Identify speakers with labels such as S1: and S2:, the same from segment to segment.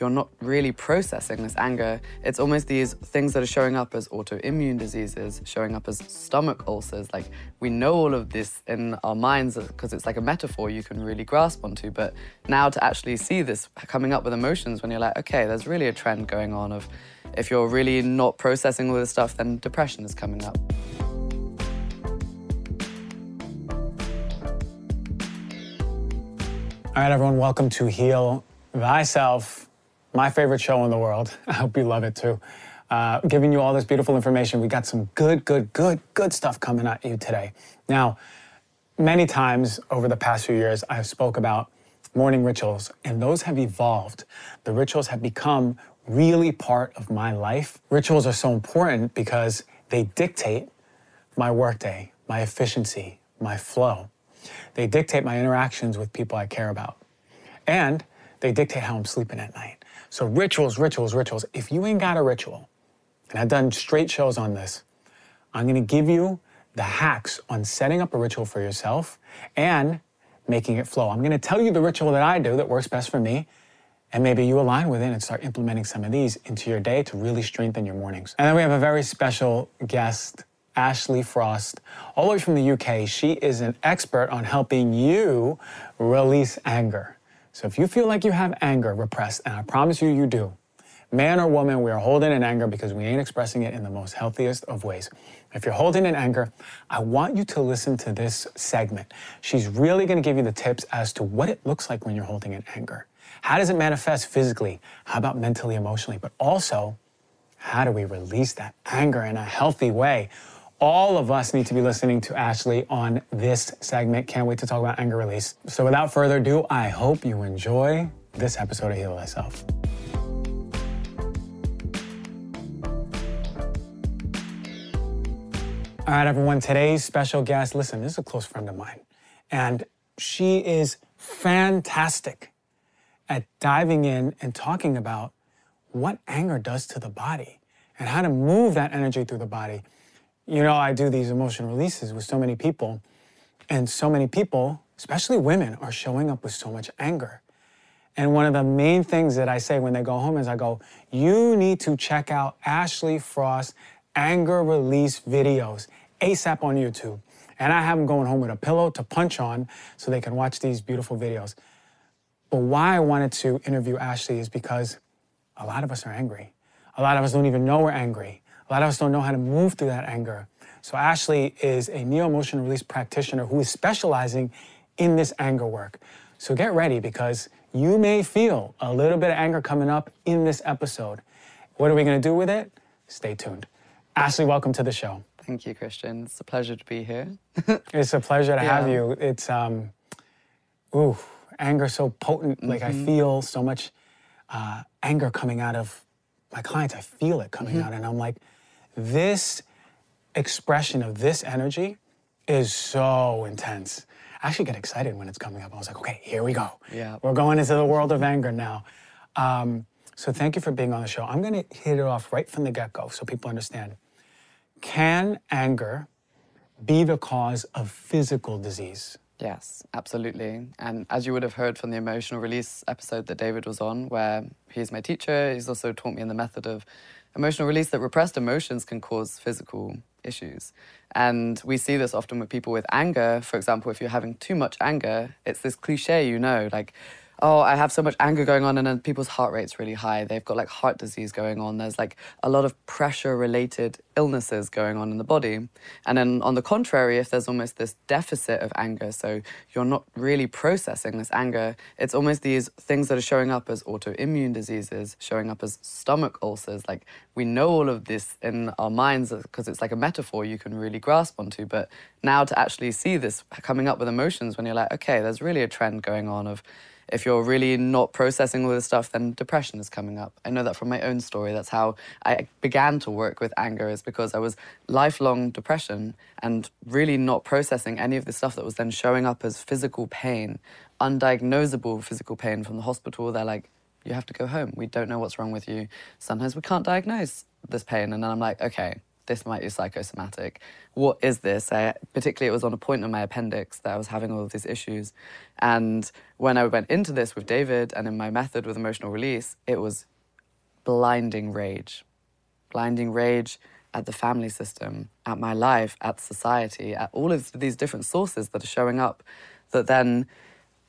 S1: you're not really processing this anger. It's almost these things that are showing up as autoimmune diseases, showing up as stomach ulcers. Like we know all of this in our minds because it's like a metaphor you can really grasp onto. But now to actually see this coming up with emotions when you're like, okay, there's really a trend going on of if you're really not processing all this stuff, then depression is coming up.
S2: All right, everyone, welcome to Heal Thyself my favorite show in the world. I hope you love it too. Uh, giving you all this beautiful information. We got some good, good, good, good stuff coming at you today. Now, many times over the past few years, I've spoke about morning rituals, and those have evolved. The rituals have become really part of my life. Rituals are so important because they dictate my workday, my efficiency, my flow. They dictate my interactions with people I care about. And they dictate how I'm sleeping at night. So rituals, rituals, rituals. If you ain't got a ritual, and I've done straight shows on this, I'm gonna give you the hacks on setting up a ritual for yourself and making it flow. I'm gonna tell you the ritual that I do that works best for me, and maybe you align with it and start implementing some of these into your day to really strengthen your mornings. And then we have a very special guest, Ashley Frost, all the way from the UK. She is an expert on helping you release anger. So if you feel like you have anger repressed, and I promise you, you do, man or woman, we are holding in anger because we ain't expressing it in the most healthiest of ways. If you're holding in anger, I want you to listen to this segment. She's really gonna give you the tips as to what it looks like when you're holding in anger. How does it manifest physically? How about mentally, emotionally? But also, how do we release that anger in a healthy way? All of us need to be listening to Ashley on this segment. Can't wait to talk about anger release. So without further ado, I hope you enjoy this episode of Heal Thyself. All right, everyone, today's special guest, listen, this is a close friend of mine, and she is fantastic at diving in and talking about what anger does to the body and how to move that energy through the body you know, I do these emotion releases with so many people, and so many people, especially women, are showing up with so much anger. And one of the main things that I say when they go home is I go, you need to check out Ashley Frost anger release videos ASAP on YouTube. And I have them going home with a pillow to punch on so they can watch these beautiful videos. But why I wanted to interview Ashley is because a lot of us are angry. A lot of us don't even know we're angry. A lot of us don't know how to move through that anger. So Ashley is a neo-emotion release practitioner who is specializing in this anger work. So get ready because you may feel a little bit of anger coming up in this episode. What are we going to do with it? Stay tuned. Ashley, welcome to the show.
S1: Thank you, Christian. It's a pleasure to be here.
S2: it's a pleasure to yeah. have you. It's um, ooh, anger so potent. Mm-hmm. Like I mm-hmm. feel so much uh, anger coming out of my clients. I feel it coming mm-hmm. out, and I'm like, this expression of this energy is so intense. I actually get excited when it's coming up. I was like, okay, here we go.
S1: Yeah.
S2: We're going into the world of anger now. Um, so thank you for being on the show. I'm going to hit it off right from the get go so people understand. Can anger be the cause of physical disease?
S1: Yes, absolutely. And as you would have heard from the emotional release episode that David was on, where he's my teacher, he's also taught me in the method of emotional release that repressed emotions can cause physical issues. And we see this often with people with anger. For example, if you're having too much anger, it's this cliche, you know, like oh, I have so much anger going on, and people's heart rate's really high. They've got like heart disease going on. There's like a lot of pressure related illnesses going on in the body. And then on the contrary, if there's almost this deficit of anger, so you're not really processing this anger, it's almost these things that are showing up as autoimmune diseases, showing up as stomach ulcers. Like we know all of this in our minds because it's like a metaphor you can really grasp onto. But now to actually see this coming up with emotions when you're like, okay, there's really a trend going on of if you're really not processing all this stuff, then depression is coming up. I know that from my own story. That's how I began to work with anger, is because I was lifelong depression and really not processing any of the stuff that was then showing up as physical pain, undiagnosable physical pain from the hospital. They're like, you have to go home. We don't know what's wrong with you. Sometimes we can't diagnose this pain. And then I'm like, okay, this might be psychosomatic. What is this? I, particularly, it was on a point in my appendix that I was having all of these issues. And when I went into this with David and in my method with emotional release, it was blinding rage. Blinding rage at the family system, at my life, at society, at all of these different sources that are showing up that then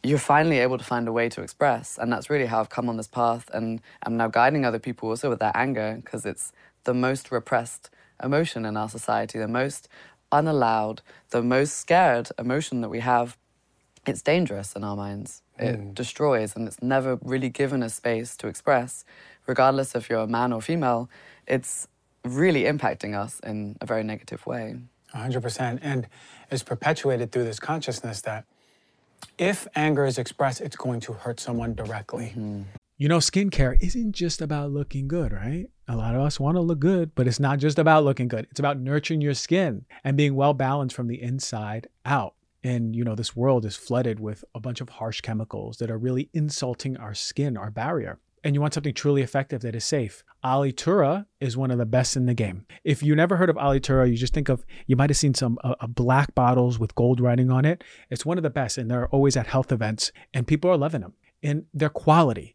S1: you're finally able to find a way to express. And that's really how I've come on this path. And I'm now guiding other people also with that anger because it's the most repressed emotion in our society, the most unallowed, the most scared emotion that we have. It's dangerous in our minds. It mm. destroys, and it's never really given a space to express, regardless if you're a man or female. It's really impacting us in a very negative way.
S3: 100%. And it's perpetuated through this consciousness that if anger is expressed, it's going to hurt someone directly. Mm-hmm.
S2: You know, skincare isn't just about looking good, right? A lot of us want to look good, but it's not just about looking good. It's about nurturing your skin and being well balanced from the inside out. And, you know, this world is flooded with a bunch of harsh chemicals that are really insulting our skin, our barrier and you want something truly effective that is safe, Alitura is one of the best in the game. If you never heard of Alitura, you just think of, you might have seen some uh, uh, black bottles with gold writing on it. It's one of the best, and they're always at health events, and people are loving them. And their quality,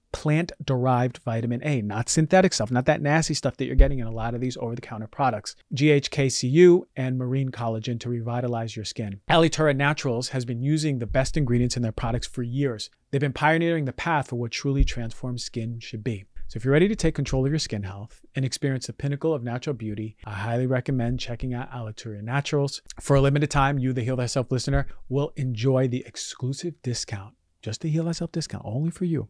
S2: plant derived vitamin A, not synthetic stuff, not that nasty stuff that you're getting in a lot of these over the counter products. GHKCU and marine collagen to revitalize your skin. Alitura Naturals has been using the best ingredients in their products for years. They've been pioneering the path for what truly transformed skin should be. So if you're ready to take control of your skin health and experience the pinnacle of natural beauty, I highly recommend checking out Alitura Naturals. For a limited time, you, the Heal Thyself listener, will enjoy the exclusive discount, just the Heal Thyself discount, only for you.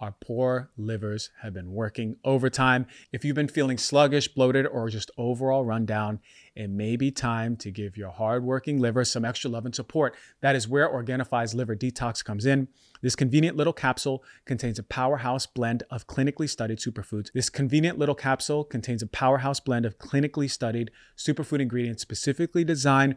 S2: our poor livers have been working overtime. If you've been feeling sluggish, bloated, or just overall run down, it may be time to give your hardworking liver some extra love and support. That is where Organifi's Liver Detox comes in. This convenient little capsule contains a powerhouse blend of clinically studied superfoods. This convenient little capsule contains a powerhouse blend of clinically studied superfood ingredients specifically designed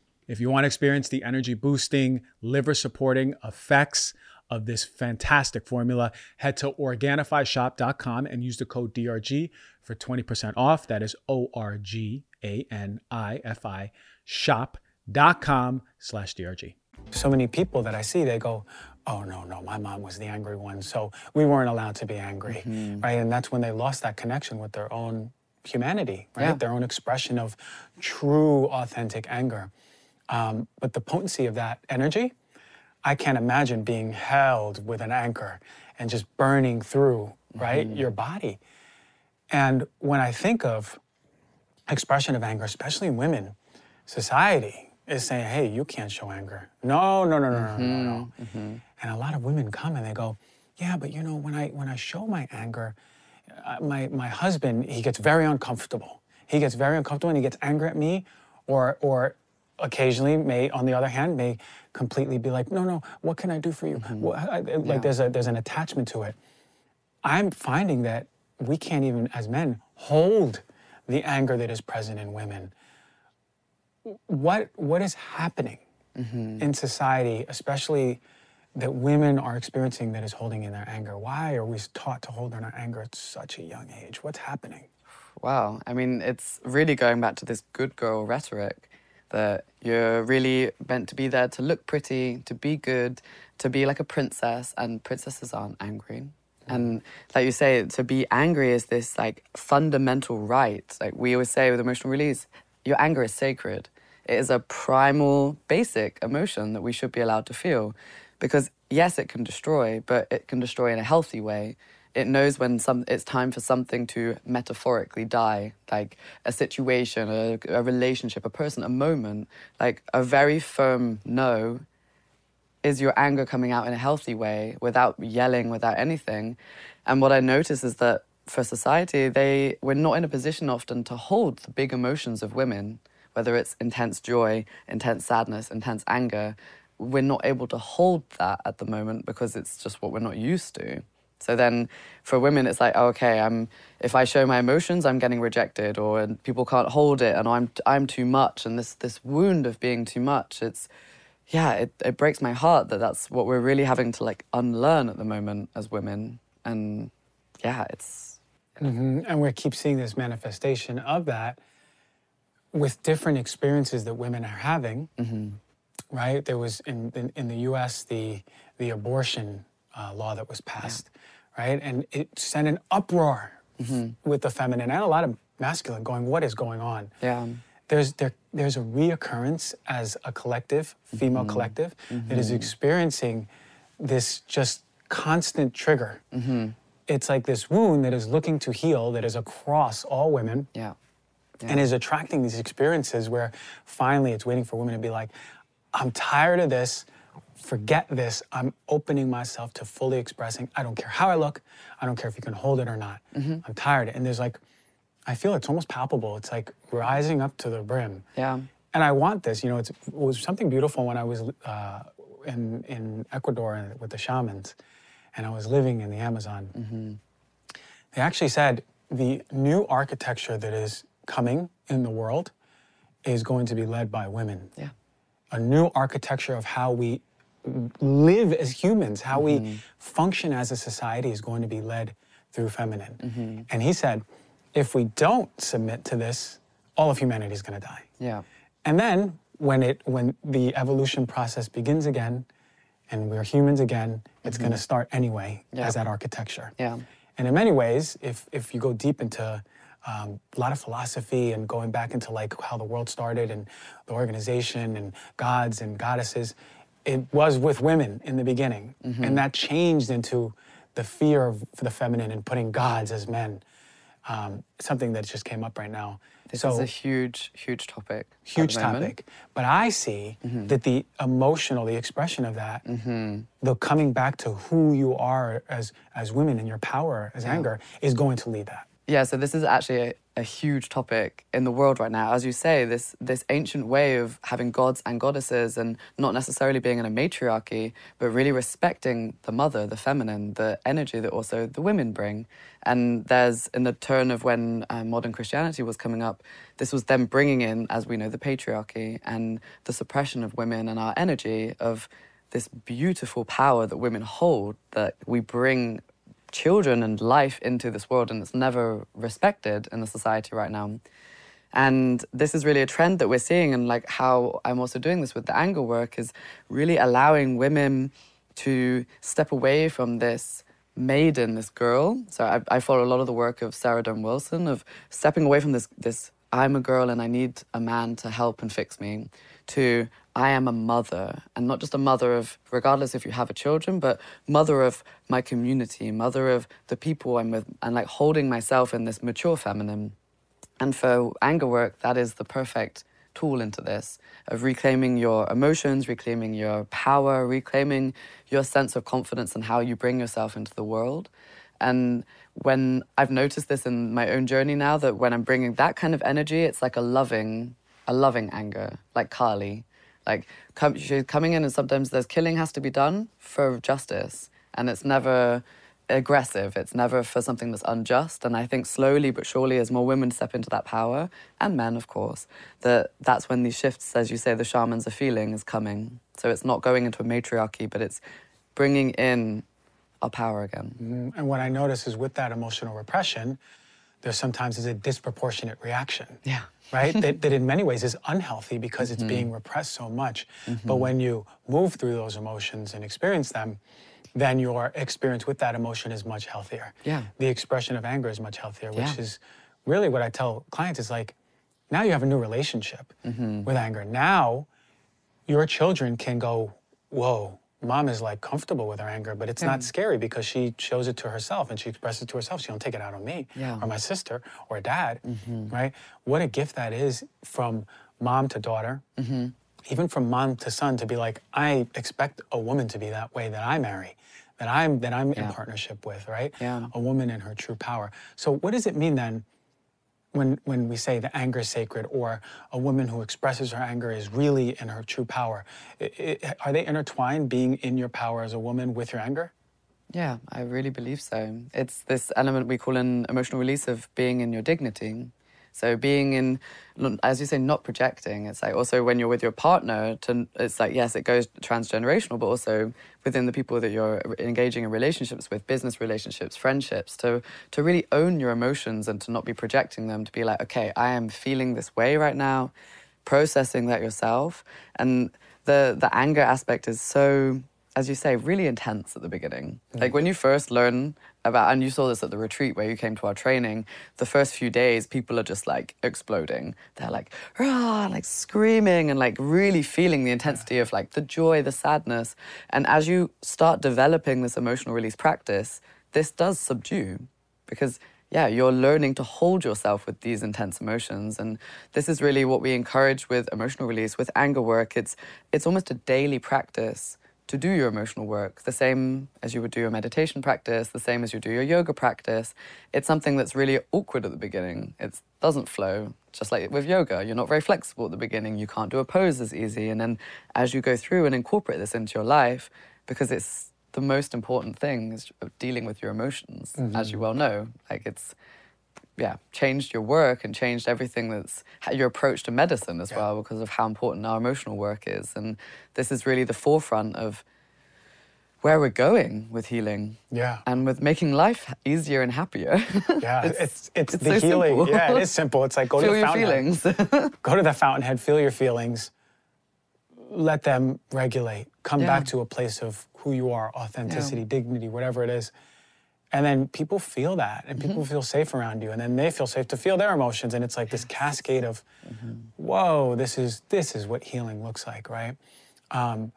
S2: If you want to experience the energy boosting, liver supporting effects of this fantastic formula, head to OrganifiShop.com and use the code DRG for 20% off. That is O R G A N I F I shop.com slash DRG.
S3: So many people that I see, they go, oh no no my mom was the angry one so we weren't allowed to be angry mm-hmm. right and that's when they lost that connection with their own humanity right yeah. their own expression of true authentic anger um, but the potency of that energy, I can't imagine being held with an anchor and just burning through, right, mm-hmm. your body. And when I think of expression of anger, especially in women, society is saying, hey, you can't show anger. No, no, no, no, mm-hmm. no, no, no. Mm-hmm. And a lot of women come and they go, yeah, but you know, when I when I show my anger, uh, my my husband he gets very uncomfortable. He gets very uncomfortable and he gets angry at me, or or
S2: occasionally may, on the other hand, may completely be like, no, no, what can I do for you? Mm-hmm. What- I- like
S1: Yeah.
S2: there's a there's an attachment to it. I'm finding that we can't even, as men, hold the anger that is present in women. What what is happening mm-hmm. in society, especially that women are experiencing that is holding in their anger? Why are we taught to hold in our anger at such a young age? What's happening?
S1: Wow. I mean, it's really going back to this good girl rhetoric that you're really meant to be there to look pretty, to be good, to be like a princess, and princesses aren't angry. Mm. And like you say, to be angry is this like fundamental right. Like we always say with emotional release, your anger is sacred. It is a primal, basic emotion that we should be allowed to feel. Because yes, it can destroy, but it can destroy in a healthy way it knows when some it's time for something to metaphorically die like a situation a, a relationship a person a moment. Like a very firm no is your anger coming out in a healthy way without yelling without anything. And what i notice is that for society they we're not in a position often to hold the big emotions of women whether it's intense joy intense sadness intense anger. We're not able to hold that at the moment because it's just what we're not used to so then for women, it's like, okay, I'm, if I show my emotions, I'm getting rejected or people can't hold it and I'm, I'm too much. And this, this wound of being too much, it's, yeah, it, it breaks my heart that that's what we're really having to like unlearn at the moment as women. And yeah, it's,
S2: Mhm. And we keep seeing this manifestation of that with different experiences that women are having. Right? There was in, in, in the US the, the abortion uh, law that was passed, right? And it sent an uproar mm-hmm. with the feminine and a lot of masculine going, what is going on?
S1: yeah,
S2: there's there there's a reoccurrence as a collective, female mm-hmm. collective, that is mm-hmm. experiencing this just constant trigger. It's like this wound that is looking to heal, that is across all women,
S1: yeah,
S2: and is attracting these experiences where finally it's waiting for women to be like, I'm tired of this. Forget this. I'm opening myself to fully expressing. I don't care how I look. I don't care if you can hold it or not. I'm tired. And there's like, I feel it's almost palpable. It's like rising up to the brim.
S1: yeah,
S2: And I want this. You know, it's, it was something beautiful when I was uh, in in Ecuador with the shamans, and I was living in the Amazon. They actually said the new architecture that is coming in the world is going to be led by women.
S1: yeah,
S2: A new architecture of how we live as humans, how we mm-hmm. function as a society is going to be led through feminine. Mm-hmm. And he said, if we don't submit to this, all of humanity is going to die.
S1: yeah,
S2: And then when it when the evolution process begins again, and we're humans again, it's going to mm-hmm. start anyway
S1: Yeah.
S2: as that architecture.
S1: Yeah.
S2: And in many ways, if if you go deep into um, a lot of philosophy and going back into like how the world started and the organization and gods and goddesses, it was with women in the beginning, mm-hmm. and that changed into the fear of the feminine and putting gods as men. Um, something that just came up right now.
S1: This
S2: so,
S1: is a huge, huge topic.
S2: huge topic. But I see mm-hmm. that the emotional, the expression of that, mm-hmm. the coming back to who you are as as women and your power as anger is going to lead that.
S1: Yeah, so this is actually a, a huge topic in the world right now. As you say, this this ancient way of having gods and goddesses and not necessarily being in a matriarchy, but really respecting the mother, the feminine, the energy that also the women bring. And there's in the turn of when uh, modern Christianity was coming up, this was them bringing in, as we know, the patriarchy and the suppression of women and our energy of this beautiful power that women hold that we bring children and life into this world, and it's never respected in the society right now. And this is really a trend that we're seeing, and like how I'm also doing this with the anger work is really allowing women to step away from this maiden, this girl. So I, I follow a lot of the work of Sarah Dawn Wilson of stepping away from this this I'm a girl and I need a man to help and fix me, to I am a mother, and not just a mother of, regardless if you have a children, but mother of my community, mother of the people I'm with, and like holding myself in this mature feminine. And for anger work, that is the perfect tool into this of reclaiming your emotions, reclaiming your power, reclaiming your sense of confidence and how you bring yourself into the world. And when I've noticed this in my own journey now, that when I'm bringing that kind of energy, it's like a loving, a loving anger, like Kali. Like she's coming in, and sometimes there's killing has to be done for justice, and it's never aggressive. It's never for something that's unjust. And I think slowly but surely, as more women step into that power, and men, of course, that that's when these shifts, as you say, the shamans are feeling is coming. So it's not going into a matriarchy, but it's bringing in our power again.
S2: Mm, and what I notice is with that emotional repression, there sometimes is a disproportionate reaction.
S1: Yeah.
S2: Right? that, that in many ways is unhealthy because mm-hmm. it's being repressed so much. Mm-hmm. But when you move through those emotions and experience them, then your experience with that emotion is much healthier.
S1: Yeah.
S2: The expression of anger is much healthier, which yeah. is really what I tell clients is like, now you have a new relationship mm-hmm. with anger. Now your children can go, whoa, mom is like comfortable with her anger, but it's not scary because she shows it to herself and she expresses it to herself. She don't take it out on me
S1: yeah.
S2: or my sister or dad, mm-hmm. right? What a gift that is from mom to daughter. Mm-hmm even from mom to son to be like i expect a woman to be that way that i marry that i'm that i'm yeah. in partnership with right
S1: yeah.
S2: a woman in her true power so what does it mean then when when we say the anger is sacred or a woman who expresses her anger is really in her true power it, it, are they intertwined being in your power as a woman with your anger?
S1: Yeah i really believe so. It's this element we call an emotional release of being in your dignity so being in, as you say, not projecting. It's like also when you're with your partner, to it's like yes, it goes transgenerational, but also within the people that you're engaging in relationships with, business relationships, friendships, to to really own your emotions and to not be projecting them. To be like, okay, I am feeling this way right now, processing that yourself, and the the anger aspect is so as you say, really intense at the beginning. Mm. Like when you first learn about, and you saw this at the retreat where you came to our training, the first few days, people are just like exploding. They're like, rah, like screaming and like really feeling the intensity of like the joy, the sadness. And as you start developing this emotional release practice, this does subdue because yeah, you're learning to hold yourself with these intense emotions. And this is really what we encourage with emotional release, with anger work. It's it's almost a daily practice to do your emotional work, the same as you would do your meditation practice, the same as you do your yoga practice. It's something that's really awkward at the beginning. It doesn't flow, just like with yoga. You're not very flexible at the beginning. You can't do a pose as easy. And then as you go through and incorporate this into your life, because it's the most important thing is dealing with your emotions, mm-hmm. as you well know. Like it's yeah, changed your work and changed everything that's your approach to medicine as yeah. well because of how important our emotional work is. And this is really the forefront of where we're going with healing.
S2: Yeah.
S1: And with making life easier and happier.
S2: Yeah, it's it's, it's, it's the so healing. Simple. Yeah, it is simple. It's like go
S1: feel
S2: to the
S1: your feelings.
S2: go to the fountainhead, feel your feelings. Let them regulate. Come yeah. back to a place of who you are, authenticity, yeah. dignity, whatever it is and then people feel that and people mm-hmm. feel safe around you and then they feel safe to feel their emotions and it's like this cascade of mm-hmm. whoa this is this is what healing looks like right um,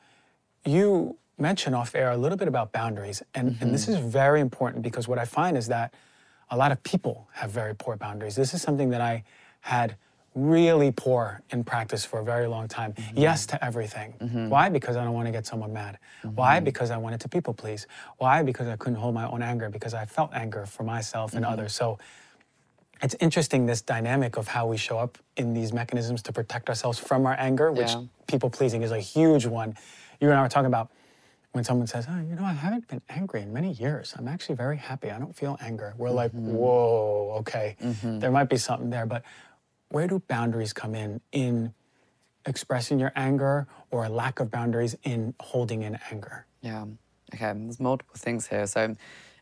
S2: you mentioned off air a little bit about boundaries and, mm-hmm. and this mm-hmm. is very important because what i find is that a lot of people have very poor boundaries this is something that i had really poor in practice for a very long time. Mm-hmm. Yes to everything. Mm-hmm. Why? Because I don't want to get someone mad. Mm-hmm. Why? Because I wanted to people please. Why? Because I couldn't hold my own anger because I felt anger for myself and mm-hmm. others. So it's interesting this dynamic of how we show up in these mechanisms to protect ourselves from our anger, which yeah. people pleasing is a huge one. You and I were talking about when someone says, Oh, you know, I haven't been angry in many years. I'm actually very happy. I don't feel anger. We're like, mm-hmm. Whoa, okay. Mm-hmm. There might be something there. But where do boundaries come in in expressing your anger or a lack of boundaries in holding in anger?
S1: Yeah. Okay. There's multiple things here. So,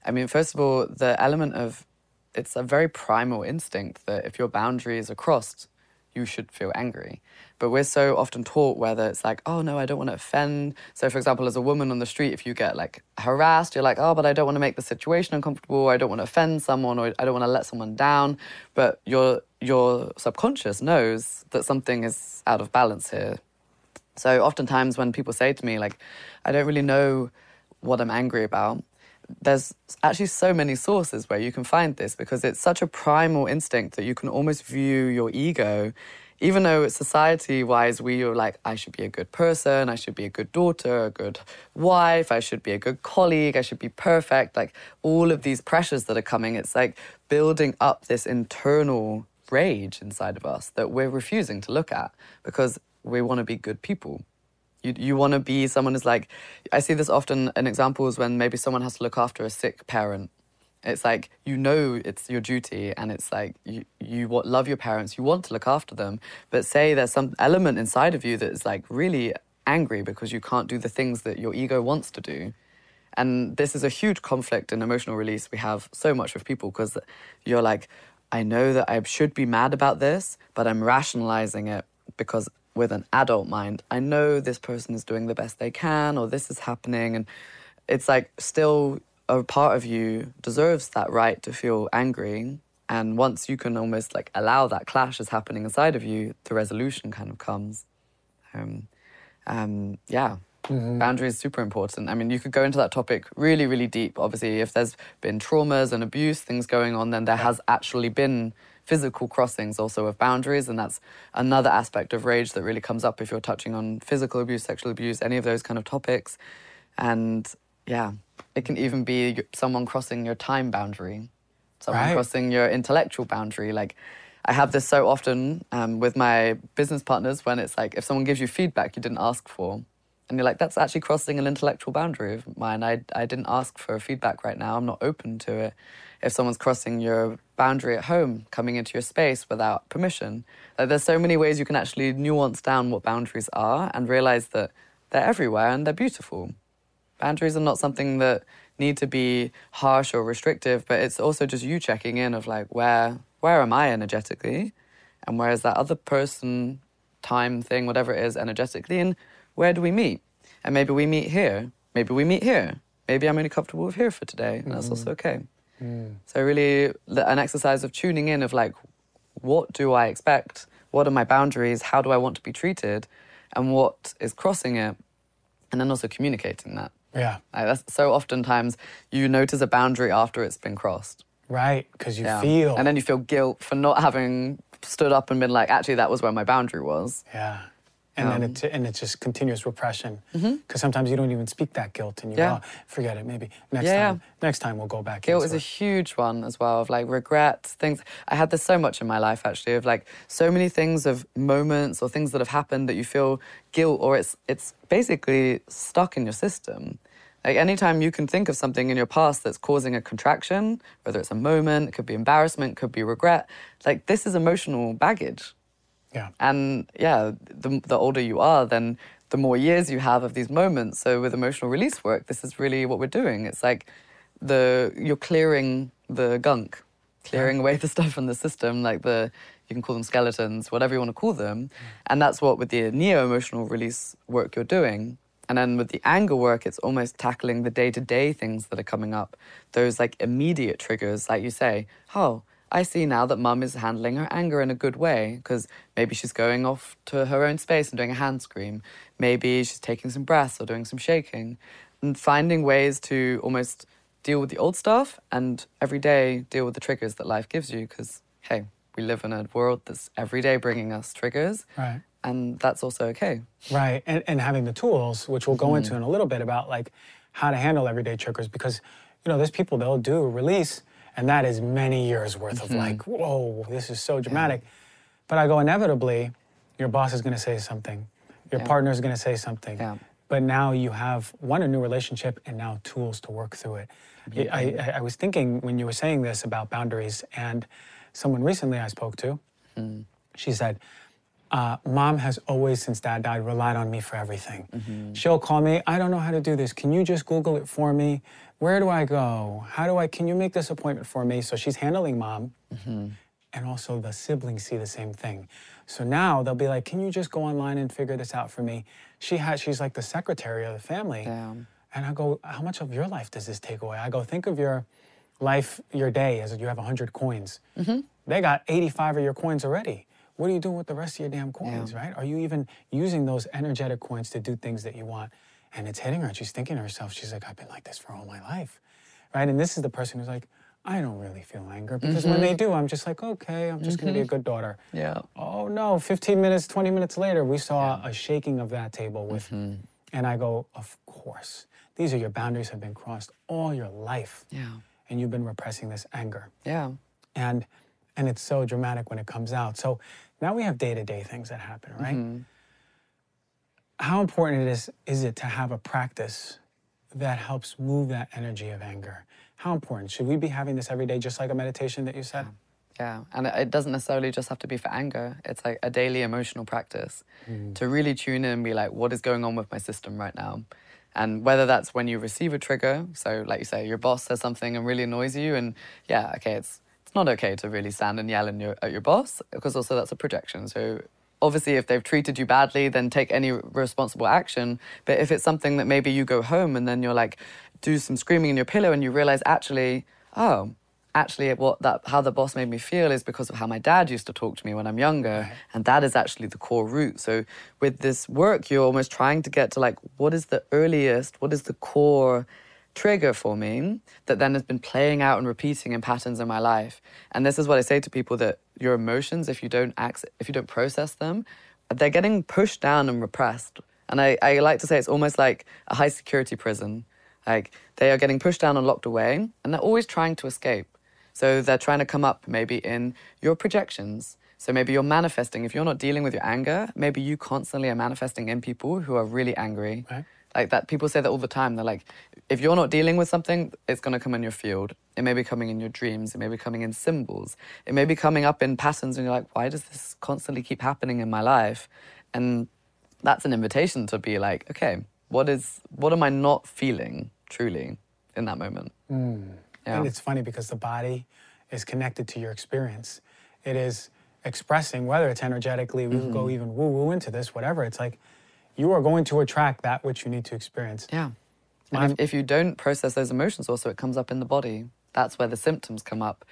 S1: I mean, first of all, the element of it's a very primal instinct that if your boundaries are crossed, you should feel angry. But we're so often taught whether it's like, oh no, I don't want to offend. So, for example, as a woman on the street, if you get like harassed, you're like, oh, but I don't want to make the situation uncomfortable. I don't want to offend someone, or I don't want to let someone down. But your your subconscious knows that something is out of balance here. So, oftentimes when people say to me like, I don't really know what I'm angry about, there's actually so many sources where you can find this because it's such a primal instinct that you can almost view your ego even though society wise we are like i should be a good person i should be a good daughter a good wife i should be a good colleague i should be perfect like all of these pressures that are coming it's like building up this internal rage inside of us that we're refusing to look at because we want to be good people. You, you want to be someone who's like, I see this often in examples when maybe someone has to look after a sick parent. It's like, you know, it's your duty and it's like, you, you love your parents, you want to look after them. But say there's some element inside of you that is like really angry because you can't do the things that your ego wants to do. And this is a huge conflict in emotional release we have so much with people because you're like, I know that I should be mad about this, but I'm rationalizing it because with an adult mind, I know this person is doing the best they can or this is happening. And it's like still a part of you deserves that right to feel angry. And once you can almost like allow that clash is happening inside of you, the resolution kind of comes. Um, um, yeah, mm-hmm. boundaries super important. I mean, you could go into that topic really, really deep. Obviously, if there's been traumas and abuse, things going on, then there has actually been physical crossings also of boundaries, and that's another aspect of rage that really comes up if you're touching on physical abuse, sexual abuse, any of those kind of topics. And yeah, it can even be someone crossing your time boundary, someone right. crossing your intellectual boundary. Like, I have this so often um, with my business partners when it's like if someone gives you feedback you didn't ask for, and you're like, that's actually crossing an intellectual boundary of mine. I, I didn't ask for feedback right now. I'm not open to it. If someone's crossing your boundary at home, coming into your space without permission, like, there's so many ways you can actually nuance down what boundaries are and realize that they're everywhere and they're beautiful. Boundaries are not something that need to be harsh or restrictive, but it's also just you checking in of like, where where am I energetically? And where is that other person, time, thing, whatever it is, energetically? And where do we meet? And maybe we meet here. Maybe we meet here. Maybe I'm only comfortable with here for today, and that's also mm. okay. Mm. So, really, an exercise of tuning in of like, what do I expect? What are my boundaries? How do I want to be treated? And what is crossing it? And then also communicating that.
S2: Yeah.
S1: Like that's so oftentimes you notice a boundary after it's been crossed.
S2: Right, because you yeah. feel.
S1: And then you feel guilt for not having stood up and been like, actually, that was where my boundary was.
S2: Yeah. And um, then it, and it's just continuous repression because mm-hmm. sometimes you don't even speak that guilt and you yeah. oh, forget it. Maybe next yeah. time. Next time we'll go back.
S1: Guilt is a huge one as well of like regret things. I had this so much in my life actually of like so many things of moments or things that have happened that you feel guilt or it's it's basically stuck in your system. Like anytime you can think of something in your past that's causing a contraction, whether it's a moment, it could be embarrassment, could be regret, like this is emotional baggage.
S2: Yeah.
S1: And yeah, the, the older you are, then the more years you have of these moments. So with emotional release work, this is really what we're doing. It's like the you're clearing the gunk, clearing away the stuff in the system, like the you can call them skeletons, whatever you want to call them. Mm. And that's what with the neo emotional release work you're doing. And then with the anger work, it's almost tackling the day to day things that are coming up. Those like immediate triggers, like you say, oh, I see now that mum is handling her anger in a good way because maybe she's going off to her own space and doing a hand scream. Maybe she's taking some breaths or doing some shaking. And finding ways to almost deal with the old stuff and every day deal with the triggers that life gives you because, hey, we live in a world that's every day bringing us triggers.
S2: Right
S1: and that's also okay.
S2: Right, and, and having the tools, which we'll go mm. into in a little bit about like how to handle everyday triggers, because you know there's people they'll do release, and that is many years worth mm-hmm. of like, whoa, this is so dramatic. Yeah. But I go inevitably, your boss is going to say something, your yeah. partner is going to say something.
S1: Yeah.
S2: But now you have one a new relationship and now tools to work through it. I, I was thinking when you were saying this about boundaries, and someone recently I spoke to, mm. she said, uh, mom has always, since dad died, relied on me for everything. Mm-hmm. She'll call me, I don't know how to do this. Can you just Google it for me? Where do I go? How do I, can you make this appointment for me? So she's handling mom. Mm-hmm. And also the siblings see the same thing. So now they'll be like, can you just go online and figure this out for me? She has, she's like the secretary of the family.
S1: Damn.
S2: And I go, how much of your life does this take away? I go, think of your life, your day as you have 100 coins. Mm-hmm. They got 85 of your coins already what are you doing with the rest of your damn coins, yeah. right? Are you even using those energetic coins to do things that you want? And it's hitting her, and she's thinking to herself, she's like, I've been like this for all my life, right? And this is the person who's like, I don't really feel anger because mm-hmm. when they do, I'm just like, okay, I'm just mm-hmm. gonna be a mm-hmm. good daughter.
S1: Yeah.
S2: Oh no, 15 minutes, 20 minutes later, we saw yeah. a shaking of that table with, mm-hmm. and I go, of course, these are your boundaries have been crossed all your life.
S1: Yeah.
S2: And you've been repressing this anger.
S1: Yeah.
S2: And
S4: and it's so dramatic when it comes out. So now we have day to day things that happen, right? How important it is is it to have a practice that helps move that energy of anger? How important should we be having this every day, just like a meditation that you said?
S1: Yeah, and it doesn't necessarily just have to be for anger. It's like a daily emotional practice mm. to really tune in and be like, what is going on with my system right now? And whether that's when you receive a trigger, so like you say, your boss says something and really annoys you, and yeah, okay, it's it's not okay to really stand and yell your, at your boss because also that's a projection. So obviously, if they've treated you badly, then take any responsible action. But if it's something that maybe you go home and then you're like, do some screaming in your pillow, and you realize actually, oh, actually what that how the boss made me feel is because of how my dad used to talk to me when I'm younger right. and that is actually the core root so with this work you're almost trying to get to like what is the earliest what is the core trigger for me that then has been playing out and repeating in patterns in my life and this is what I say to people that your emotions if you don't act if you don't process them they're getting pushed down and repressed and I, I like to say it's almost like a high security prison like they are getting pushed down and locked away and they're always trying to escape so they're trying to come up maybe in your projections. So maybe you're manifesting. If you're not dealing with your anger, maybe you constantly are manifesting in people who are really angry. Right. Like that, people say that all the time. They're like, if you're not dealing with something, it's going to come in your field. It may be coming in your dreams. It may be coming in symbols. It may be coming up in patterns, and you're like, why does this constantly keep happening in my life? And that's an invitation to be like, okay, what is, what am I not feeling truly in that moment?
S4: Mm. Yeah. And it's funny because the body is connected to your experience. It is expressing, whether it's energetically, we mm-hmm. go even woo woo into this, whatever. It's like you are going to attract that which you need to experience.
S1: Yeah. And if, if you don't process those emotions, also, it comes up in the body that's where the symptoms come up.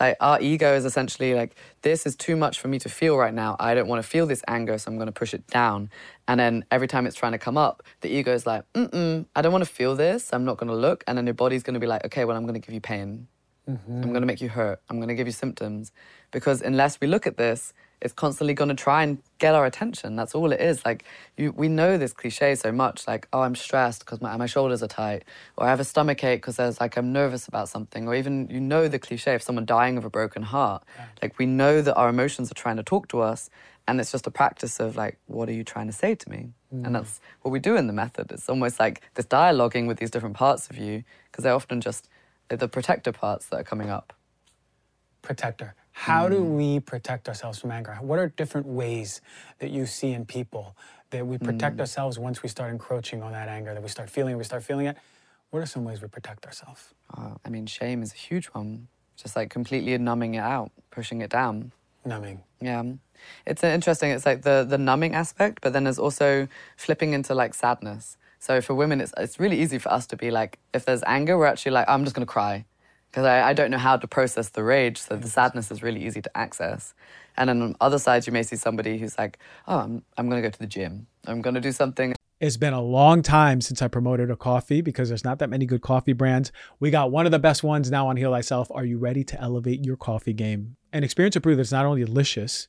S1: Like our ego is essentially like, this is too much for me to feel right now. I don't want to feel this anger, so I'm going to push it down. And then every time it's trying to come up, the ego is like, mm I don't want to feel this. I'm not going to look. And then your body's going to be like, okay, well, I'm going to give you pain. Mm-hmm. I'm going to make you hurt. I'm going to give you symptoms. Because unless we look at this, it's constantly going to try and get our attention. That's all it is. Like you, we know this cliche so much. Like, oh, I'm stressed because my, my shoulders are tight, or I have a stomach ache because there's like I'm nervous about something, or even you know the cliche of someone dying of a broken heart. Like we know that our emotions are trying to talk to us, and it's just a practice of like, what are you trying to say to me? Mm. And that's what we do in the method. It's almost like this dialoguing with these different parts of you because they're often just the protector parts that are coming up.
S4: Protector. How do mm. we protect ourselves from anger? What are different ways that you see in people that we protect mm. ourselves once we start encroaching on that anger, that we start feeling, we start feeling it? What are some ways we protect ourselves?
S1: Uh, I mean, shame is a huge one. Just like completely numbing it out, pushing it down.
S4: Numbing.
S1: Yeah. It's interesting. It's like the the numbing aspect, but then there's also flipping into like sadness. So for women, it's it's really easy for us to be like, if there's anger, we're actually like, I'm just gonna cry because I, I, don't know how to process the rage. So the sadness is really easy to access. And on the other side, you may see somebody who's like, oh, I'm, I'm going to go to the gym. I'm going to do something.
S2: It's been a long time since I promoted a coffee because there's not that many good coffee brands. We got one of the best ones now on Heal Thyself. Are you ready to elevate your coffee game? And experience to prove that it's not only delicious,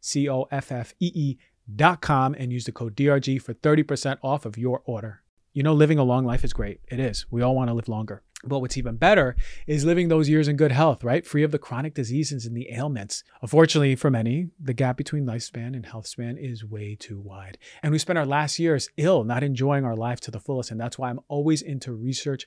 S2: C O F F E E dot com and use the code DRG for 30% off of your order. You know, living a long life is great. It is. We all want to live longer. But what's even better is living those years in good health, right? Free of the chronic diseases and the ailments. Unfortunately, for many, the gap between lifespan and health span is way too wide. And we spend our last years ill, not enjoying our life to the fullest. And that's why I'm always into research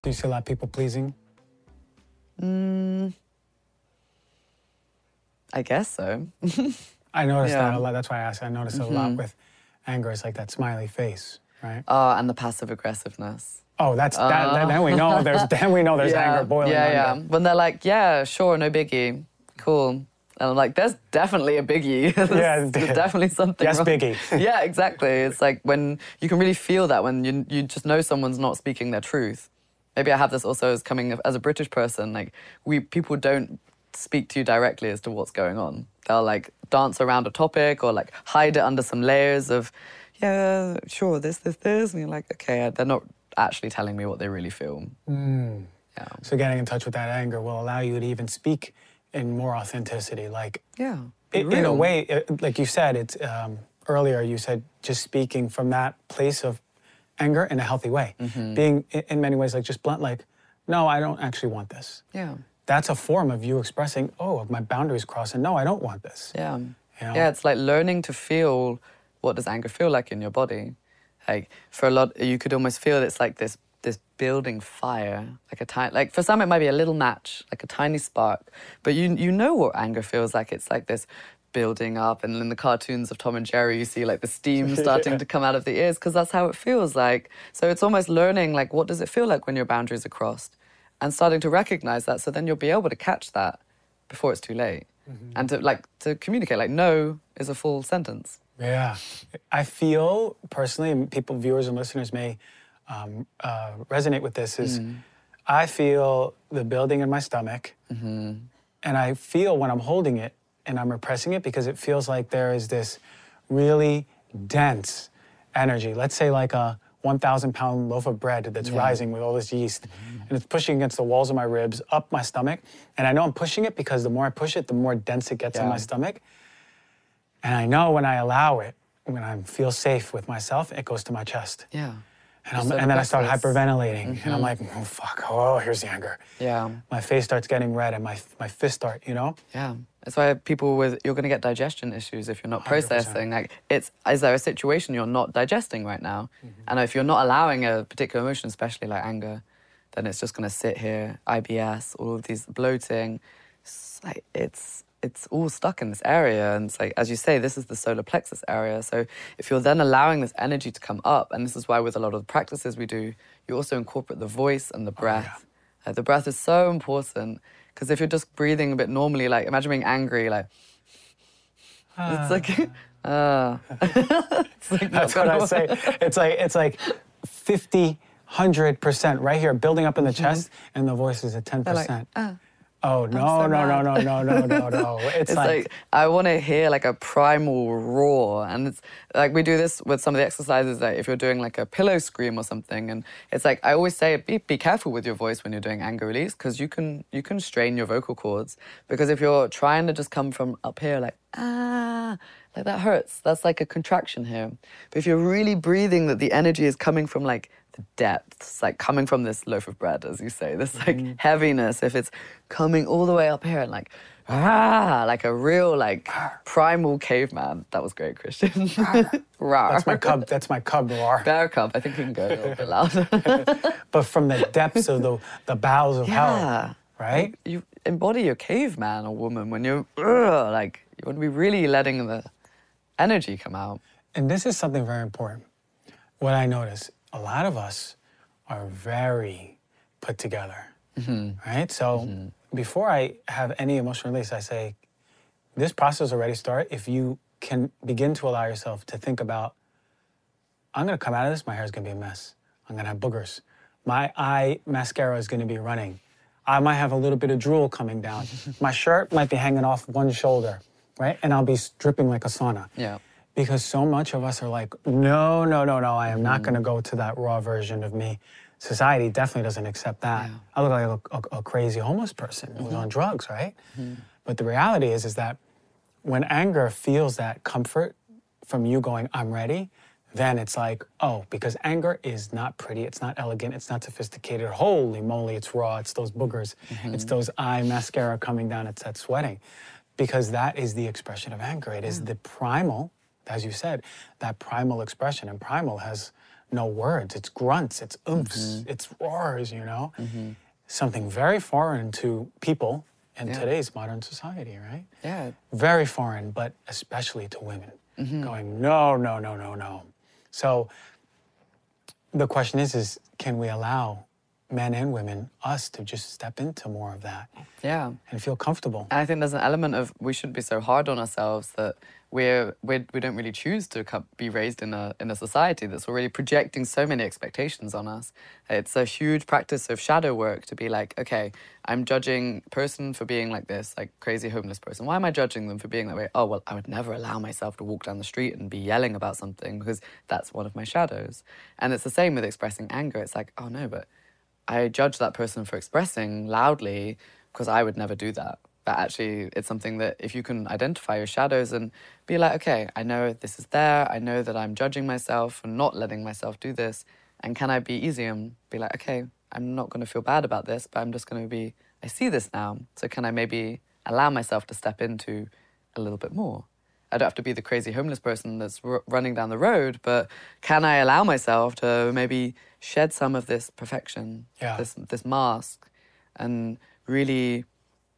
S5: Do you see a lot of people pleasing?
S1: Mm, I guess so.
S5: I noticed
S1: Yeah.
S5: that a lot. That's why I asked. I noticed a lot with anger. It's like that smiley face, right?
S1: Oh, and the passive aggressiveness.
S5: Oh, that's that, that. Then we know there's. Then we know there's anger boiling.
S1: Yeah,
S5: under.
S1: yeah. When they're like, yeah, sure, no biggie, cool. And I'm like, there's definitely a biggie. there's,
S5: Yeah,
S1: there's definitely something
S5: Yes,
S1: wrong.
S5: biggie.
S1: yeah, exactly. It's like when you can really feel that when you, you just know someone's not speaking their truth. Maybe I have this also as coming as a British person. Like we people don't speak to you directly as to what's going on. They'll like dance around a topic or like hide it under some layers of, yeah, sure, this, this, this, and you're like, okay, they're not actually telling me what they really feel.
S5: Mm.
S1: Yeah.
S5: So getting in touch with that anger will allow you to even speak in more authenticity. Like
S1: Yeah.
S5: i- in a way, it, like you said, it's um, earlier. You said just speaking from that place of anger in a healthy way,
S1: Mm-hmm.
S5: being in many ways like just blunt. Like, no, I don't actually want this.
S1: Yeah.
S5: That's a form of you expressing, oh, my boundaries crossed, and no, I don't want this.
S1: Yeah.
S5: You know?
S1: Yeah, it's like learning to feel what does anger feel like in your body. Like for a lot, you could almost feel it's like this this building fire, like a tiny, like for some it might be a little match, like a tiny spark, but you you know what anger feels like. It's like this building up, and in the cartoons of Tom and Jerry, you see like the steam starting
S5: Yeah.
S1: to come out of the ears because that's how it feels like. So it's almost learning like what does it feel like when your boundaries are crossed, and starting to recognize that. So then you'll be able to catch that before it's too late, and to like to communicate like no is a full sentence.
S5: Yeah, I feel personally, people, viewers, and listeners may um, uh, resonate with this. Is I feel the building in my stomach, and I feel when I'm holding it and I'm repressing it because it feels like there is this really dense energy. Let's say like a 1,000 pound loaf of bread that's rising with all this yeast, and it's pushing against the walls of my ribs, up my stomach, and I know I'm pushing it because the more I push it, the more dense it gets in my stomach. And I know when I allow it, when I feel safe with myself, it goes to my chest.
S1: Yeah.
S5: And, I'm, and then I start hyperventilating. And I'm like, oh, fuck. Oh, here's the anger.
S1: Yeah.
S5: My face starts getting red and my, my fists start, you know?
S1: Yeah. That's why people with you're going to get digestion issues if you're not
S5: 100%.
S1: processing. Like it's is there a situation you're not digesting right now, mm-hmm. and if you're not allowing a particular emotion, especially like anger, then it's just going to sit here. IBS, all of these bloating, it's like it's it's all stuck in this area, and it's like as you say, this is the solar plexus area. So if you're then allowing this energy to come up, and this is why with a lot of the practices we do, you also incorporate the voice and the oh, breath Like, the breath is so important because if you're just breathing a bit normally, like imagine being angry, like it's like, uh, it's like
S2: That's what I say. It's like it's like 50, 100% right here, building up in the chest, and the voice is at 10%.
S1: Mm-hmm. like, uh,
S2: oh, no,
S1: so
S2: no, no, no, no, no, no, no. It's,
S1: It's like, I want to hear like a primal roar, and it's like we do this with some of the exercises. That if you're doing like a pillow scream or something, and it's like I always say, be, be careful with your voice when you're doing anger release because you can you can strain your vocal cords. Because if you're trying to just come from up here, like ah, like that hurts. That's like a contraction here. But if you're really breathing, that the energy is coming from like the depths, like coming from this loaf of bread, as you say, this like heaviness. If it's coming all the way up here and like ah, like a real like primal caveman. That was great, Christian.
S2: That's my cub. That's my cub roar.
S1: bear cub. I think you can go a little bit louder.
S2: But from the depths of the the bowels of
S1: Yeah.
S2: hell, right?
S1: you embody your caveman or woman when you're like you want to be really letting the energy come out.
S2: And this is something very important. What I notice, a lot of us are very put together, mm-hmm. right? So mm-hmm. before I have any emotional release, I say, this process already start if you can begin to allow yourself to think about, I'm gonna come out of this, my hair's gonna be a mess. I'm gonna have boogers. My eye mascara is gonna be running. I might have a little bit of drool coming down. my shirt might be hanging off one shoulder, right? And I'll be dripping like a sauna
S1: Yeah.
S2: Because so much of us are like, no, no, no, no, I am not mm. going to go to that raw version of me. Society definitely doesn't accept that. I look like a, a, a crazy homeless person who's on mm-hmm. drugs, right? Mm-hmm. But the reality is, is that when anger feels that comfort from you going, I'm ready, then it's like, oh, because anger is not pretty, it's not elegant, it's not sophisticated. Holy moly, it's raw, it's those boogers, it's mm-hmm. those eye mascara coming down, it's that sweating. Because that is the expression of anger. It is the primal, as you said, that primal expression. And primal has no words, it's grunts, it's oomphs, mm-hmm. it's roars, you know? Mm-hmm. Something very foreign to people in
S1: Yeah.
S2: today's modern society, right?
S1: Yeah.
S2: very foreign, but especially to women, mm-hmm. going, no, no, no, no, no. So the question is, is can we allow men and women, us, to just step into more of that
S1: Yeah.
S2: and feel comfortable?
S1: And I think there's an element of we shouldn't be so hard on ourselves that we're, we're we don't really choose to be raised in a in a society that's already projecting so many expectations on us. It's a huge practice of shadow work to be like, okay, I'm judging person for being like this, like crazy homeless person. Why am I judging them for being that way? Oh well, I would never allow myself to walk down the street and be yelling about something because that's one of my shadows. And it's the same with expressing anger. It's like, oh no, but I judge that person for expressing loudly because I would never do that. But actually, it's something that if you can identify your shadows and be like, okay, I know this is there. I know that I'm judging myself and not letting myself do this. And can I be easy and be like, okay, I'm not going to feel bad about this, but I'm just going to be, I see this now. So can I maybe allow myself to step into a little bit more? I don't have to be the crazy homeless person that's r- running down the road, but can I allow myself to maybe shed some of this perfection,
S2: Yeah.
S1: this this mask, and really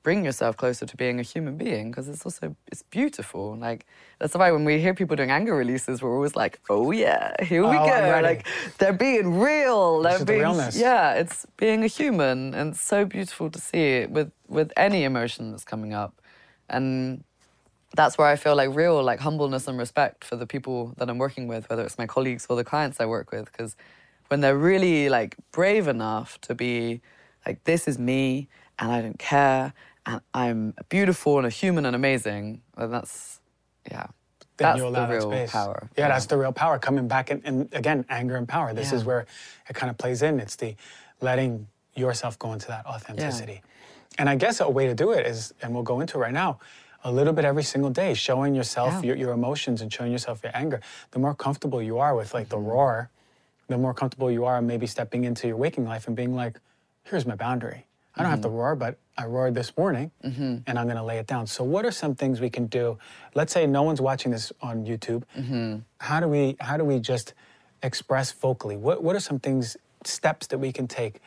S1: bring yourself closer to being a human being? Because it's also it's beautiful. Like that's why when we hear people doing anger releases, we're always like, oh yeah, here we
S2: Oh,
S1: go. Like they're being real. They're
S2: is the
S1: being
S2: realness.
S1: yeah, it's being a human, and it's so beautiful to see it with with any emotion that's coming up, and that's where I feel like real like humbleness and respect for the people that I'm working with, whether it's my colleagues or the clients I work with, because when they're really like brave enough to be like, this is me, and I don't care, and I'm beautiful and a human and amazing, then that's yeah,
S2: then
S1: that's
S2: you allow
S1: the real
S2: space.
S1: power.
S2: Yeah, that's the real power coming back. And, and again, anger and power. This is where it kind of plays in. It's the letting yourself go into that authenticity. And I guess a way to do it is, and we'll go into it right now, a little bit every single day, showing yourself
S1: Yeah.
S2: your, your emotions and showing yourself your anger. The more comfortable you are with like
S1: Mm-hmm.
S2: the roar, the more comfortable you are maybe stepping into your waking life and being like, here's my boundary. I don't have to
S1: Mm-hmm.
S2: roar, but I roared this morning and I'm going to lay it down. So, what are some things we can do? Let's say no one's watching this on YouTube.
S1: Mm-hmm.
S2: How do we how do we just express vocally? What what are some things steps that we can take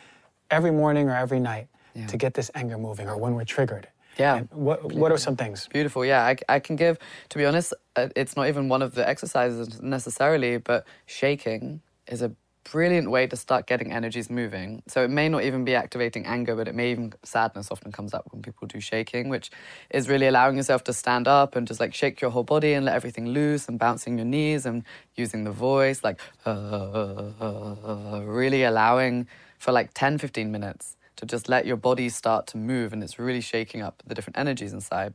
S2: every morning or every night
S1: Yeah.
S2: to get this anger moving or when we're triggered?
S1: Yeah.
S2: And what what are some things?
S1: Beautiful, yeah. I, I can give, to be honest, uh, it's not even one of the exercises necessarily, but shaking is a brilliant way to start getting energies moving. So it may not even be activating anger, but it may even sadness often comes up when people do shaking, which is really allowing yourself to stand up and just like shake your whole body and let everything loose and bouncing your knees and using the voice, like really allowing for like 10, 15 minutes to just let your body start to move and it's really shaking up the different energies inside.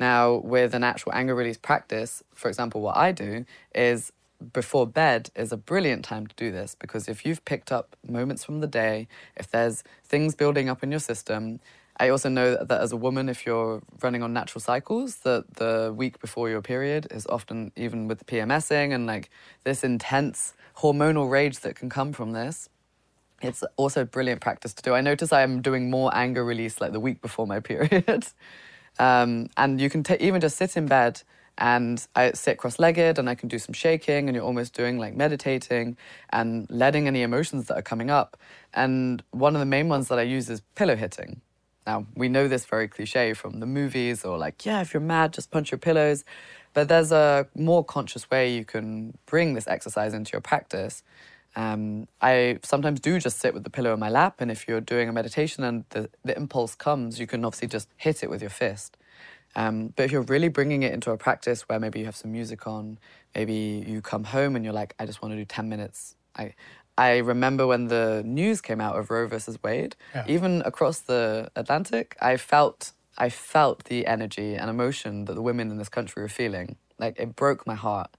S1: Now, with an actual anger release practice, for example, what I do is before bed is a brilliant time to do this because if you've picked up moments from the day, if there's things building up in your system, I also know that, as a woman, if you're running on natural cycles, that the week before your period is often, even with the PMSing and like this intense hormonal rage that can come from this, it's also a brilliant practice to do. I notice I am doing more anger release like the week before my period. um, and you can t- even just sit in bed and I sit cross-legged and I can do some shaking and you're almost doing like meditating and letting any emotions that are coming up. And one of the main ones that I use is pillow hitting. Now, we know this very cliche from the movies or like, yeah, if you're mad, just punch your pillows. But there's a more conscious way you can bring this exercise into your practice. Um, I sometimes do just sit with the pillow in my lap, and if you're doing a meditation and the, the impulse comes, you can obviously just hit it with your fist. Um, but if you're really bringing it into a practice where maybe you have some music on, maybe you come home and you're like, I just want to do 10 minutes. I, I remember when the news came out of Roe versus Wade, yeah. even across the Atlantic, I felt, I felt the energy and emotion that the women in this country were feeling. Like it broke my heart.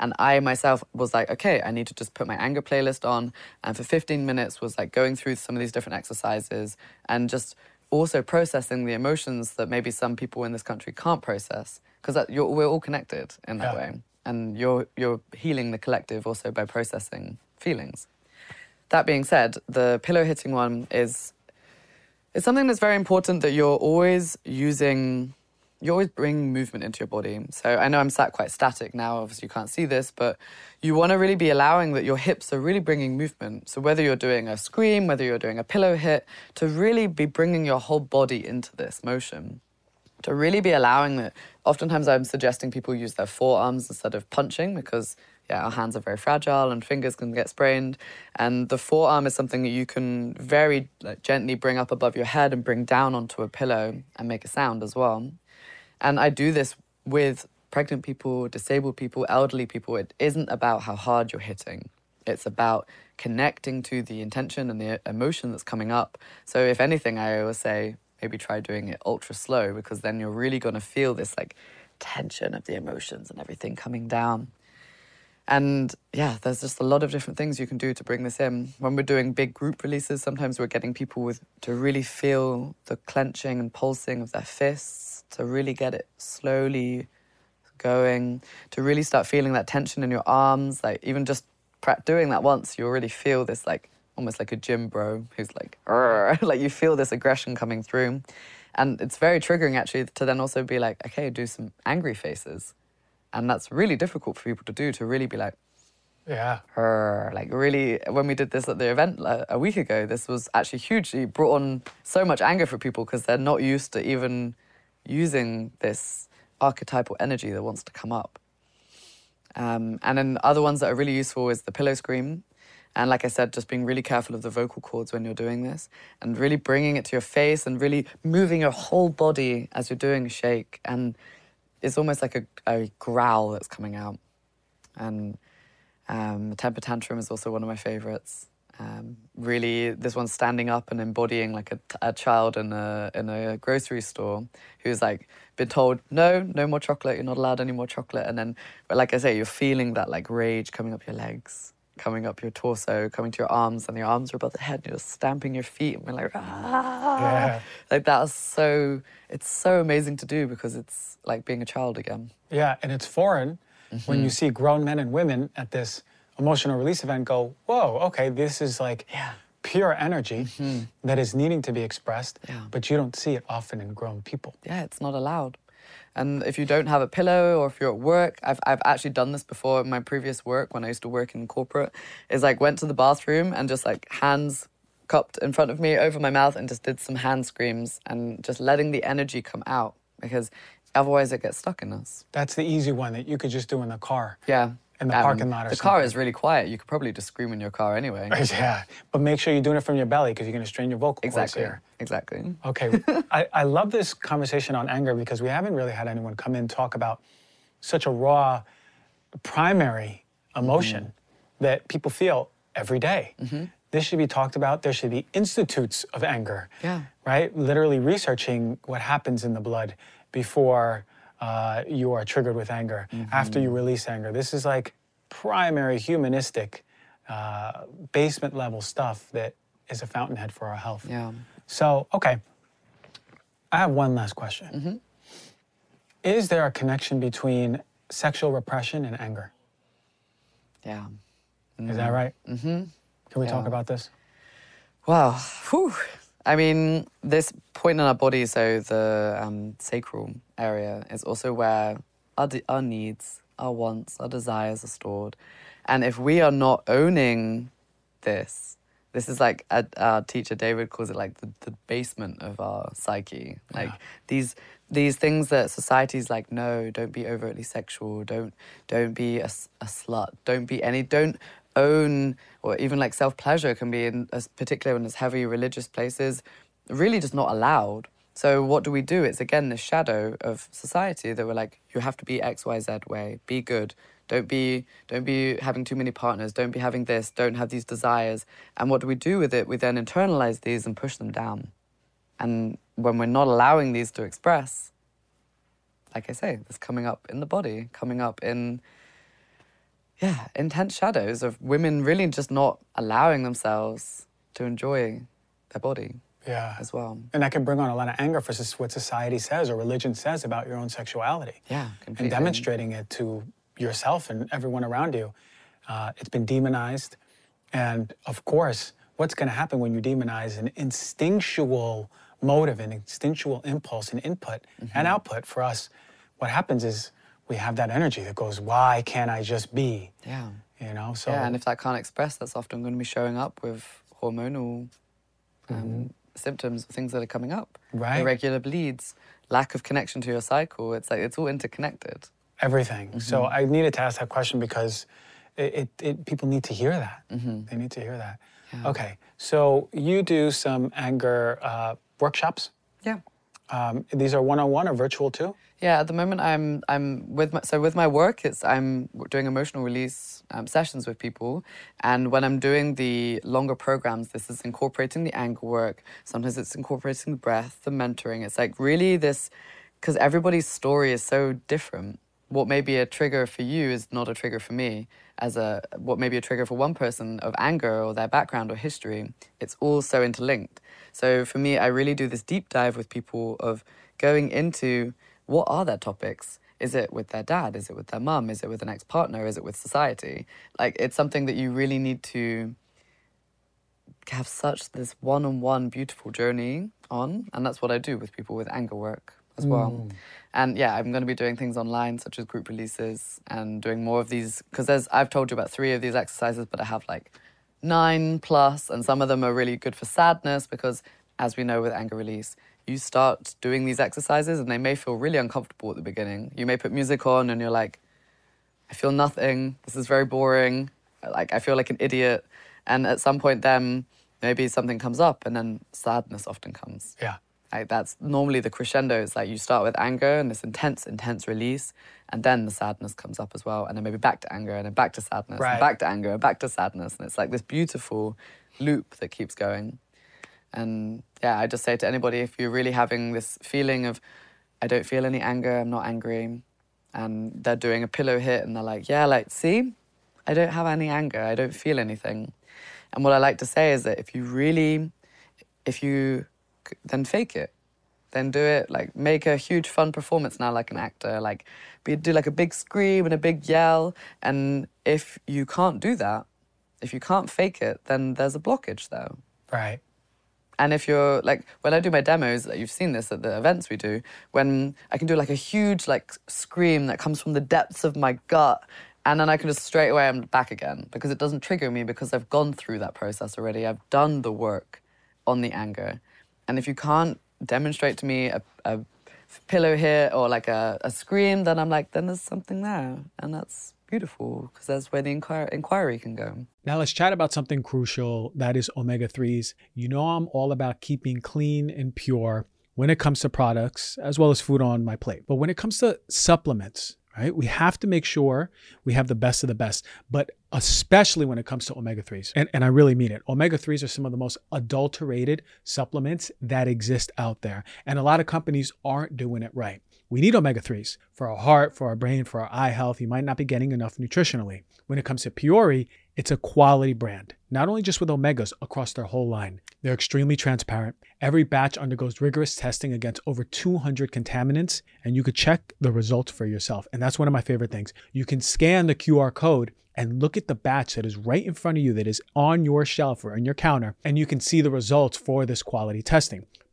S1: And I myself was like, okay, I need to just put my anger playlist on. And for 15 minutes was like going through some of these different exercises and just also processing the emotions that maybe some people in this country can't process because we're all connected in that yeah. way and you're you're healing the collective also by processing feelings that being said the pillow hitting one is it's something that's very important that you're always using you always bring movement into your body. So I know I'm sat quite static now, obviously you can't see this, but you want to really be allowing that your hips are really bringing movement. So whether you're doing a scream, whether you're doing a pillow hit, to really be bringing your whole body into this motion. To really be allowing that. Oftentimes I'm suggesting people use their forearms instead of punching because yeah, our hands are very fragile and fingers can get sprained. And the forearm is something that you can very like, gently bring up above your head and bring down onto a pillow and make a sound as well. And I do this with pregnant people, disabled people, elderly people. It isn't about how hard you're hitting, it's about connecting to the intention and the emotion that's coming up. So, if anything, I always say maybe try doing it ultra slow because then you're really going to feel this like tension of the emotions and everything coming down. And yeah, there's just a lot of different things you can do to bring this in. When we're doing big group releases, sometimes we're getting people with to really feel the clenching and pulsing of their fists to really get it slowly going, to really start feeling that tension in your arms. Like even just doing that once, you already feel this like almost like a gym bro who's like, like you feel this aggression coming through. And it's very triggering actually to then also be like, okay, do some angry faces. And that's really difficult for people to do, to really be like,
S2: yeah.
S1: Her, like really, when we did this at the event a week ago, this was actually hugely brought on so much anger for people because they're not used to even using this archetypal energy that wants to come up. Um, and then other ones that are really useful is the pillow scream. And like I said, just being really careful of the vocal cords when you're doing this and really bringing it to your face and really moving your whole body as you're doing a shake. And it's almost like a, a growl that's coming out. And um, the temper tantrum is also one of my favorites. Um, really, this one's standing up and embodying like a, a, child in a in a grocery store who's like been told no, no more chocolate. You're not allowed any more chocolate. And then, but like I say, you're feeling that like rage coming up your legs, coming up your torso, coming to your arms, and your arms are above the head. And you're stamping your feet and we're like ah, yeah. like that's so. It's so amazing to do because it's like being a child again.
S2: Yeah, and it's foreign mm-hmm. when you see grown men and women at this emotional release event go, whoa, okay, this is like
S1: yeah.
S2: pure energy mm-hmm. that is needing to be expressed,
S1: yeah.
S2: but you don't see it often in grown people.
S1: Yeah, it's not allowed. And if you don't have a pillow or if you're at work, I've, I've actually done this before in my previous work when I used to work in corporate, is like went to the bathroom and just like hands cupped in front of me over my mouth and just did some hand screams and just letting the energy come out because otherwise it gets stuck in us.
S2: That's the easy one that you could just do in the car.
S1: Yeah
S2: in the
S1: Um,
S2: parking lot or
S1: the car is really quiet. You could probably just scream in your car anyway.
S2: Yeah, but make sure you're doing it from your belly because you're going to strain your vocal cords
S1: exactly.
S2: here.
S1: Exactly.
S2: Okay, I, I love this conversation on anger because we haven't really had anyone come in talk about such a raw, primary emotion
S1: Mm-hmm.
S2: that people feel every day. This should be talked about. There should be institutes of anger.
S1: Yeah.
S2: Right? Literally researching what happens in the blood before uh, you are triggered with anger, after
S1: Mm-hmm.
S2: you release anger. This is like primary humanistic, uh, basement level stuff that is a fountainhead for our health.
S1: Yeah.
S2: So, okay. I have one last question.
S1: Mm-hmm.
S2: Is there a connection between sexual repression and anger?
S1: Yeah.
S2: Is that right? Mm-hmm. Can we talk about this?
S1: Wow. Whew. I mean, this point in our body, so the um, sacral area, is also where our, de- our needs, our wants, our desires are stored. And if we are not owning this, this is like uh, our teacher David calls it like the, the basement of our psyche. Like these these things that society's like, no, don't be overtly sexual, don't don't be a, a slut, don't be any, don't own or even like self pleasure can be in as particularly in as heavy religious places, really just not allowed. So what do we do? It's again the shadow of society that we're like, you have to be X, Y, Z way, be good. Don't be don't be having too many partners, don't be having this, don't have these desires. And what do we do with it? We then internalize these and push them down. And when we're not allowing these to express, like I say, it's coming up in the body, coming up in yeah, intense shadows of women really just not allowing themselves to enjoy their body
S2: Yeah.
S1: as well.
S2: And that can bring on a lot of anger for what society says or religion says about your own sexuality.
S1: Yeah, completely.
S2: And demonstrating it to yourself and everyone around you. Uh, it's been demonized. And of course, what's going to happen when you demonize an instinctual motive, an instinctual impulse and input
S1: Mm-hmm.
S2: and output for us? What happens is we have that energy that goes, why can't I just be?
S1: Yeah.
S2: You know, so
S1: Yeah, and if that can't express, that's often going to be showing up with hormonal um, symptoms things that are coming up.
S2: Mm-hmm. Right.
S1: Irregular bleeds, lack of connection to your cycle. It's like it's all interconnected.
S2: everything. So
S1: Mm-hmm.
S2: I needed to ask that question because it, it, it people need to hear that.
S1: Mm-hmm.
S2: They need to hear that. Okay, so you do some anger uh, workshops.
S1: Yeah.
S2: Um, these are one-on-one or virtual too.
S1: Yeah, at the moment I'm I'm with my, so with my work it's I'm doing emotional release um, sessions with people, and when I'm doing the longer programs, this is incorporating the anger work. Sometimes it's incorporating the breath, the mentoring. It's like really this because everybody's story is so different. What may be a trigger for you is not a trigger for me. As a what may be a trigger for one person of anger or their background or history, it's all so interlinked. So for me, I really do this deep dive with people of going into what are their topics? Is it with their dad? Is it with their mum? Is it with an ex partner? Is it with society? Like, it's something that you really need to have such this one on one beautiful journey on. And that's what I do with people with anger work as well. Hmm. And yeah, I'm going to be doing things online, such as group releases and doing more of these. Because there's, I've told you about three of these exercises, but I have like nine plus, and some of them are really good for sadness because, as we know with anger release, you start doing these exercises and they may feel really uncomfortable at the beginning. You may put music on and you're like, I feel nothing. This is very boring. Like I feel like an idiot. And at some point, then maybe something comes up, and then sadness often comes.
S2: Yeah.
S1: Like that's normally the crescendo. It's like you start with anger and this intense, intense release, and then the sadness comes up as well, and then maybe back to anger, and then back to sadness,
S2: Right.
S1: and back to anger, and back to sadness, and it's like this beautiful loop that keeps going. And yeah, I just say to anybody if you're really having this feeling of, I don't feel any anger, I'm not angry, and they're doing a pillow hit and they're like, yeah, like, see, I don't have any anger, I don't feel anything. And what I like to say is that if you really, if you, then fake it. Then do it, like make a huge fun performance now, like an actor. Like, be, do like a big scream and a big yell. And if you can't do that, if you can't fake it, then there's a blockage there.
S2: Right.
S1: And if you're like, when I do my demos, you've seen this at the events we do, when I can do like a huge like scream that comes from the depths of my gut, and then I can just straight away I'm back again because it doesn't trigger me because I've gone through that process already. I've done the work on the anger, and if you can't demonstrate to me a, a pillow here or like a, a scream, then I'm like, then there's something there, and that's beautiful because that's where the inquir- inquiry can go.
S2: Now let's chat about something crucial that is omega 3s. You know, I'm all about keeping clean and pure when it comes to products as well as food on my plate. But when it comes to supplements, right, we have to make sure we have the best of the best, but especially when it comes to omega 3s. And, and I really mean it. Omega 3s are some of the most adulterated supplements that exist out there. And a lot of companies aren't doing it right. We need omega 3s for our heart, for our brain, for our eye health. You might not be getting enough nutritionally. When it comes to Puori, it's a quality brand, not only just with omegas across their whole line. They're extremely transparent. Every batch undergoes rigorous testing against over 200 contaminants, and you could check the results for yourself. And that's one of my favorite things. You can scan the QR code and look at the batch that is right in front of you that is on your shelf or on your counter, and you can see the results for this quality testing.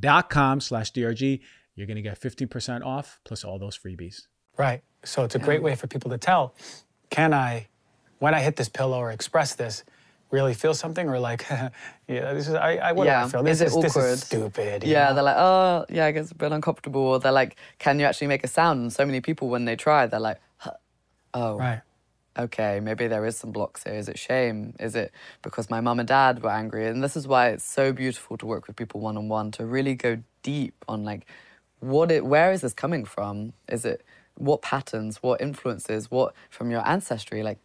S2: dot com slash DRG. You're going to get 15% off plus all those freebies.
S6: Right. So it's a great way for people to tell can I, when I hit this pillow or express this, really feel something or like, yeah, this is, I, I what
S1: yeah.
S6: feel? This
S1: is, it
S6: this
S1: awkward?
S6: is stupid.
S1: Yeah,
S6: know?
S1: they're like, oh, yeah, I guess a bit uncomfortable. Or they're like, can you actually make a sound? And so many people, when they try, they're like, huh, oh,
S6: Right.
S1: Okay, maybe there is some blocks here. Is it shame? Is it because my mum and dad were angry? And this is why it's so beautiful to work with people one on one to really go deep on like, what it, where is this coming from? Is it what patterns, what influences, what from your ancestry? Like,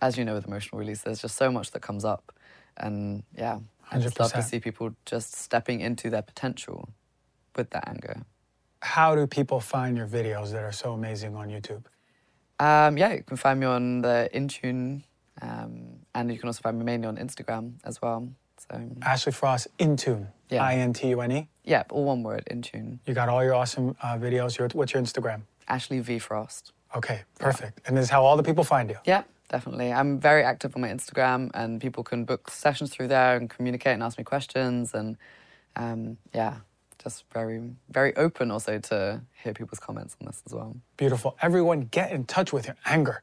S1: as you know, with emotional release, there's just so much that comes up, and yeah, I just love to see people just stepping into their potential with that anger.
S6: How do people find your videos that are so amazing on YouTube?
S1: Um, yeah, you can find me on the Intune, um, and you can also find me mainly on Instagram as well. So
S6: Ashley Frost, Intune,
S1: Yeah.
S6: I N T U N E.
S1: yeah, all one word, Intune.
S6: You got all your awesome uh, videos. Your, what's your Instagram?
S1: Ashley V Frost.
S6: Okay, perfect. And this is how all the people find you.
S1: Yeah, definitely. I'm very active on my Instagram, and people can book sessions through there and communicate and ask me questions. And um, yeah, just very, very open also to hear people's comments on this as well.
S6: Beautiful. Everyone, get in touch with your anger.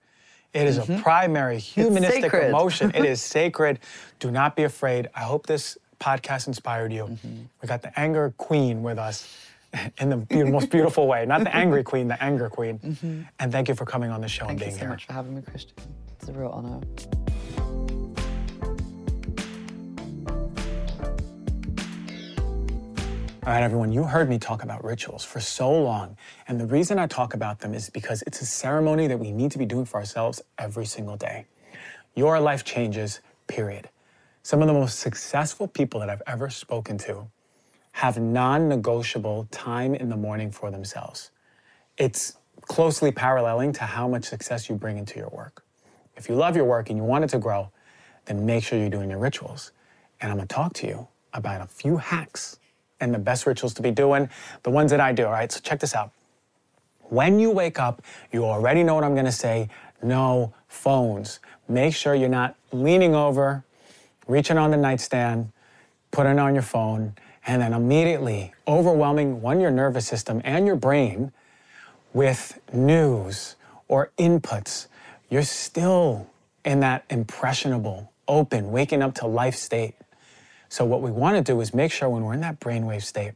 S6: It is a primary humanistic
S1: Mm-hmm.
S6: emotion. it is sacred. Do not be afraid. I hope this podcast inspired you.
S1: Mm-hmm.
S6: We got the anger queen with us in the be- most beautiful way. Not the angry queen, the anger queen. And thank you for coming on the show and
S1: Mm-hmm. Thank you so
S6: here.
S1: much for having me, Christian. It's a real honor.
S6: All right, everyone, you heard me talk about rituals for so long. And the reason I talk about them is because it's a ceremony that we need to be doing for ourselves every single day. Your life changes, period. Some of the most successful people that I've ever spoken to
S2: have non negotiable time in the morning for themselves. It's closely paralleling to how much success you bring into your work. If you love your work and you want it to grow, then make sure you're doing your rituals. And I'm gonna talk to you about a few hacks and the best rituals to be doing, the ones that I do. All right, so check this out. When you wake up, you already know what I'm gonna say no phones. Make sure you're not leaning over, reaching on the nightstand, putting on your phone, and then immediately overwhelming one, your nervous system and your brain with news or inputs. You're still in that impressionable, open, waking up to life state. So, what we want to do is make sure when we're in that brainwave state,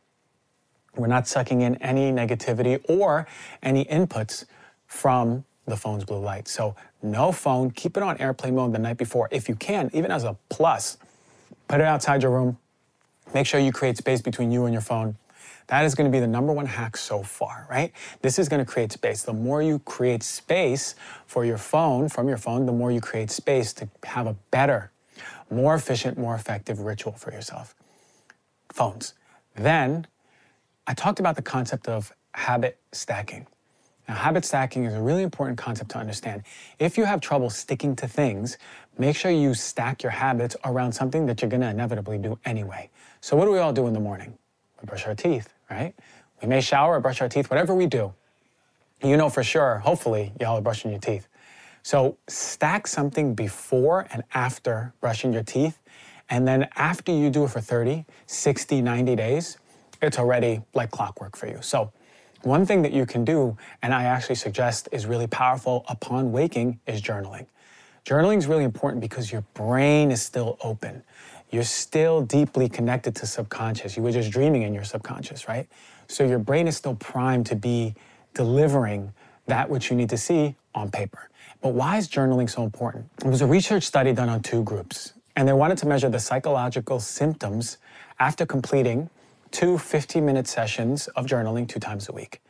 S2: we're not sucking in any negativity or any inputs from the phone's blue light. So, no phone, keep it on airplane mode the night before. If you can, even as a plus, put it outside your room. Make sure you create space between you and your phone. That is going to be the number one hack so far, right? This is going to create space. The more you create space for your phone, from your phone, the more you create space to have a better, more efficient, more effective ritual for yourself. Phones. Then I talked about the concept of habit stacking. Now, habit stacking is a really important concept to understand. If you have trouble sticking to things, make sure you stack your habits around something that you're going to inevitably do anyway. So, what do we all do in the morning? We brush our teeth, right? We may shower or brush our teeth, whatever we do. You know for sure, hopefully, y'all are brushing your teeth. So, stack something before and after brushing your teeth. And then after you do it for 30, 60, 90 days, it's already like clockwork for you. So, one thing that you can do, and I actually suggest is really powerful upon waking, is journaling. Journaling is really important because your brain is still open. You're still deeply connected to subconscious. You were just dreaming in your subconscious, right? So your brain is still primed to be delivering that which you need to see on paper. But why is journaling so important? It was a research study done on two groups, and they wanted to measure the psychological symptoms after completing two 15 minute sessions of journaling two times a week.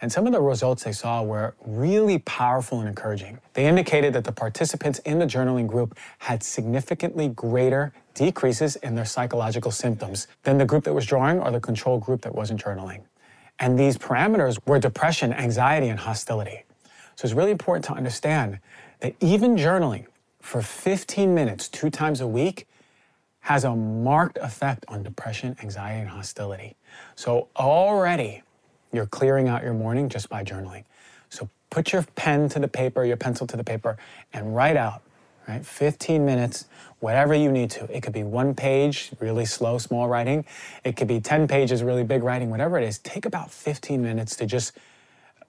S2: And some of the results they saw were really powerful and encouraging. They indicated that the participants in the journaling group had significantly greater decreases in their psychological symptoms than the group that was drawing or the control group that wasn't journaling. And these parameters were depression, anxiety, and hostility. So it's really important to understand that even journaling for 15 minutes, two times a week, has a marked effect on depression, anxiety, and hostility. So already you're clearing out your morning just by journaling. So put your pen to the paper, your pencil to the paper, and write out, right? 15 minutes, whatever you need to. It could be one page, really slow, small writing. It could be 10 pages, really big writing, whatever it is. Take about 15 minutes to just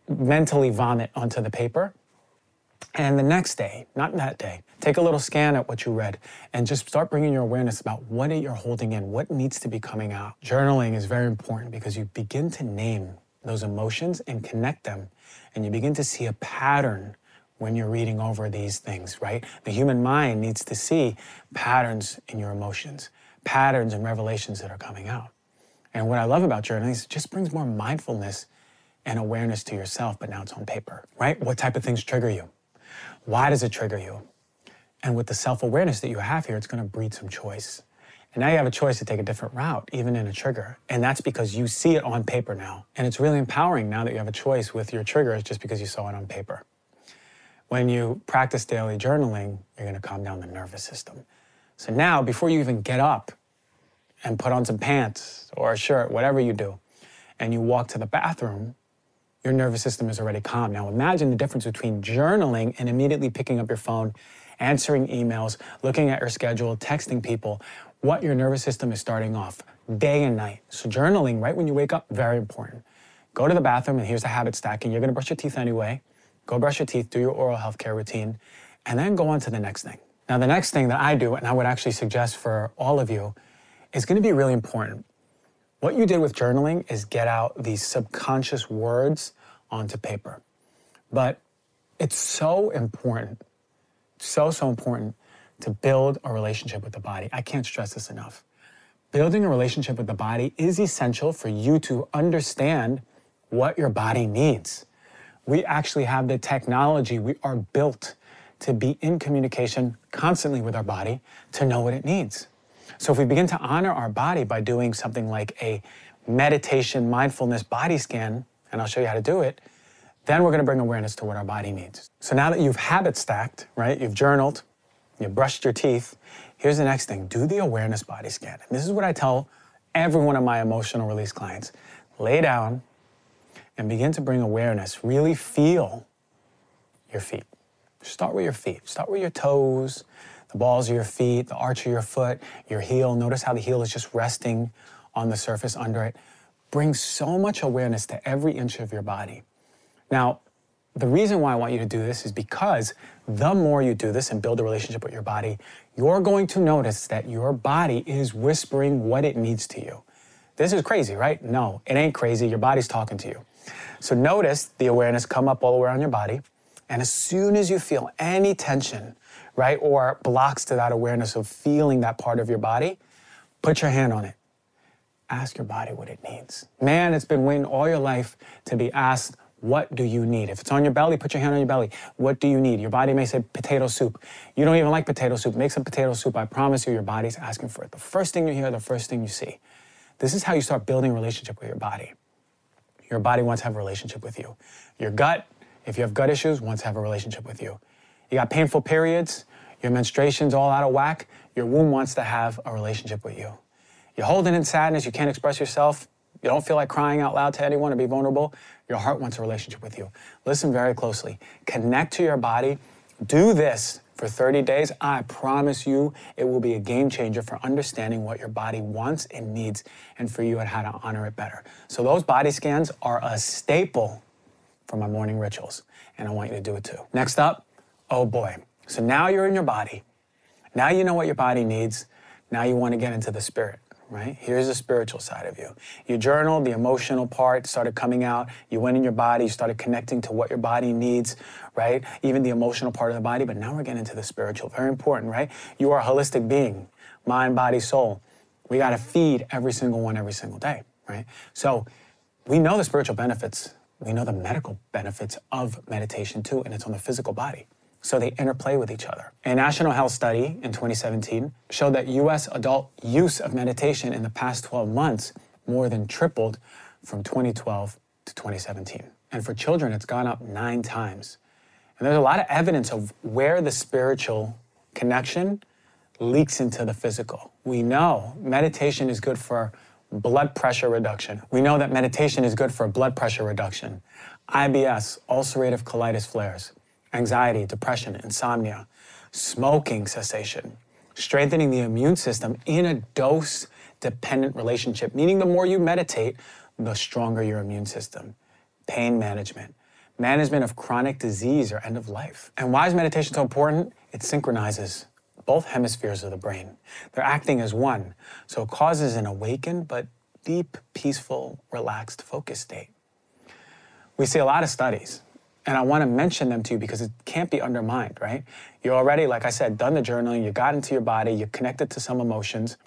S2: mentally vomit onto the paper and the next day, not that day, take a little scan at what you read and just start bringing your awareness about what you're holding in, what needs to be coming out. Journaling is very important because you begin to name those emotions and connect them. And you begin to see a pattern when you're reading over these things, right? The human mind needs to see patterns in your emotions, patterns and revelations that are coming out. And what I love about journaling is it just brings more mindfulness and awareness to yourself, but now it's on paper, right? What type of things trigger you? Why does it trigger you? And with the self awareness that you have here, it's to breed some choice. And now you have a choice to take a different route, even in a trigger. And that's because you see it on paper now. And it's really empowering now that you have a choice with your triggers just because you saw it on paper. When you practice daily journaling, you're to calm down the nervous system. So now, before you even get up and put on some pants or a shirt, whatever you do, and you walk to the bathroom, your nervous system is already calm. Now imagine the difference between journaling and immediately picking up your phone, answering emails, looking at your schedule, texting people, what your nervous system is starting off day and night. So journaling right when you wake up, very important. Go to the bathroom and here's the habit stacking. You're gonna brush your teeth anyway. Go brush your teeth, do your oral health care routine, and then go on to the next thing. Now, the next thing that I do, and I would actually suggest for all of you, is gonna be really important. What you did with journaling is get out these subconscious words onto paper. But it's so important, so, so important to build a relationship with the body. I can't stress this enough. Building a relationship with the body is essential for you to understand what your body needs. We actually have the technology, we are built to be in communication constantly with our body to know what it needs. So if we begin to honor our body by doing something like a meditation mindfulness body scan, and I'll show you how to do it, then we're going to bring awareness to what our body needs. So now that you've habit stacked, right? You've journaled, you've brushed your teeth. Here's the next thing do the awareness body scan. And this is what I tell every one of my emotional release clients lay down and begin to bring awareness. Really feel your feet. Start with your feet, start with your toes, the balls of your feet, the arch of your foot, your heel. Notice how the heel is just resting on the surface under it. Bring so much awareness to every inch of your body. Now, the reason why I want you to do this is because the more you do this and build a relationship with your body, you're going to notice that your body is whispering what it needs to you. This is crazy, right? No, it ain't crazy. Your body's talking to you. So notice the awareness come up all the way around your body. And as soon as you feel any tension, right, or blocks to that awareness of feeling that part of your body, put your hand on it. Ask your body what it needs. Man, it's been waiting all your life to be asked what do you need? If it's on your belly, put your hand on your belly. What do you need? Your body may say potato soup. You don't even like potato soup. Make some potato soup. I promise you, your body's asking for it. The first thing you hear, the first thing you see. This is how you start building a relationship with your body. Your body wants to have a relationship with you. Your gut, if you have gut issues, wants to have a relationship with you. You got painful periods, your menstruation's all out of whack, your womb wants to have a relationship with you. You're holding in sadness, you can't express yourself, you don't feel like crying out loud to anyone or be vulnerable, your heart wants a relationship with you. Listen very closely. Connect to your body. Do this for 30 days. I promise you it will be a game changer for understanding what your body wants and needs and for you and how to honor it better. So, those body scans are a staple for my morning rituals, and I want you to do it too. Next up, oh boy. So now you're in your body. Now you know what your body needs. Now you want to get into the spirit right? Here's the spiritual side of you. You journaled, the emotional part started coming out. You went in your body, you started connecting to what your body needs, right? Even the emotional part of the body, but now we're getting into the spiritual. Very important, right? You are a holistic being, mind, body, soul. We got to feed every single one every single day, right? So we know the spiritual benefits. We know the medical benefits of meditation too, and it's on the physical body so they interplay with each other. A national health study in 2017 showed that US adult use of meditation in the past 12 months more than tripled from 2012 to 2017. And for children, it's gone up nine times. And there's a lot of evidence of where the spiritual connection leaks into the physical. We know meditation is good for blood pressure reduction. We know that meditation is good for blood pressure reduction, IBS, ulcerative colitis flares, anxiety, depression, insomnia, smoking cessation, strengthening the immune system in a dose dependent relationship, meaning the more you meditate, the stronger your immune system, pain management, management of chronic disease or end of life. And why is meditation so important? It synchronizes both hemispheres of the brain. They're acting as one, so it causes an awakened but deep, peaceful, relaxed focus state. We see a lot of studies and I want to mention them to you because it can't be undermined, right? You're already, like I said, done the journaling, you got into your body, you connected to some emotions.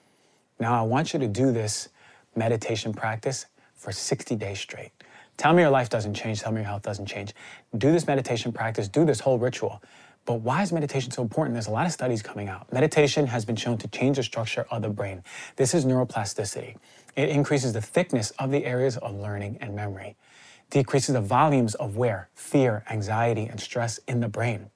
S2: Now I want you to do this meditation practice for 60 days straight. Tell me your life doesn't change, tell me your health doesn't change. Do this meditation practice, do this whole ritual. But why is meditation so important? There's a lot of studies coming out. Meditation has been shown to change the structure of the brain. This is neuroplasticity. It increases the thickness of the areas of learning and memory decreases the volumes of where? Fear, anxiety, and stress in the brain.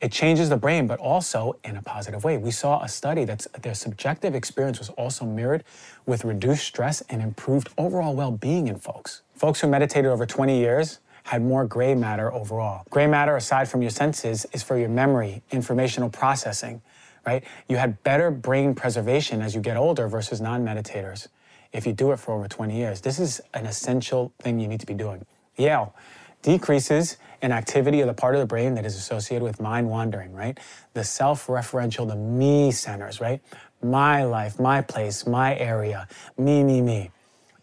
S2: It changes the brain, but also in a positive way. We saw a study that their subjective experience was also mirrored with reduced stress and improved overall well being in folks. Folks who meditated over 20 years had more gray matter overall. Gray matter, aside from your senses, is for your memory, informational processing, right? You had better brain preservation as you get older versus non meditators if you do it for over 20 years. This is an essential thing you need to be doing. Yale decreases in activity of the part of the brain that is associated with mind wandering, right? The self referential, the me centers, right? My life, my place, my area, me, me, me.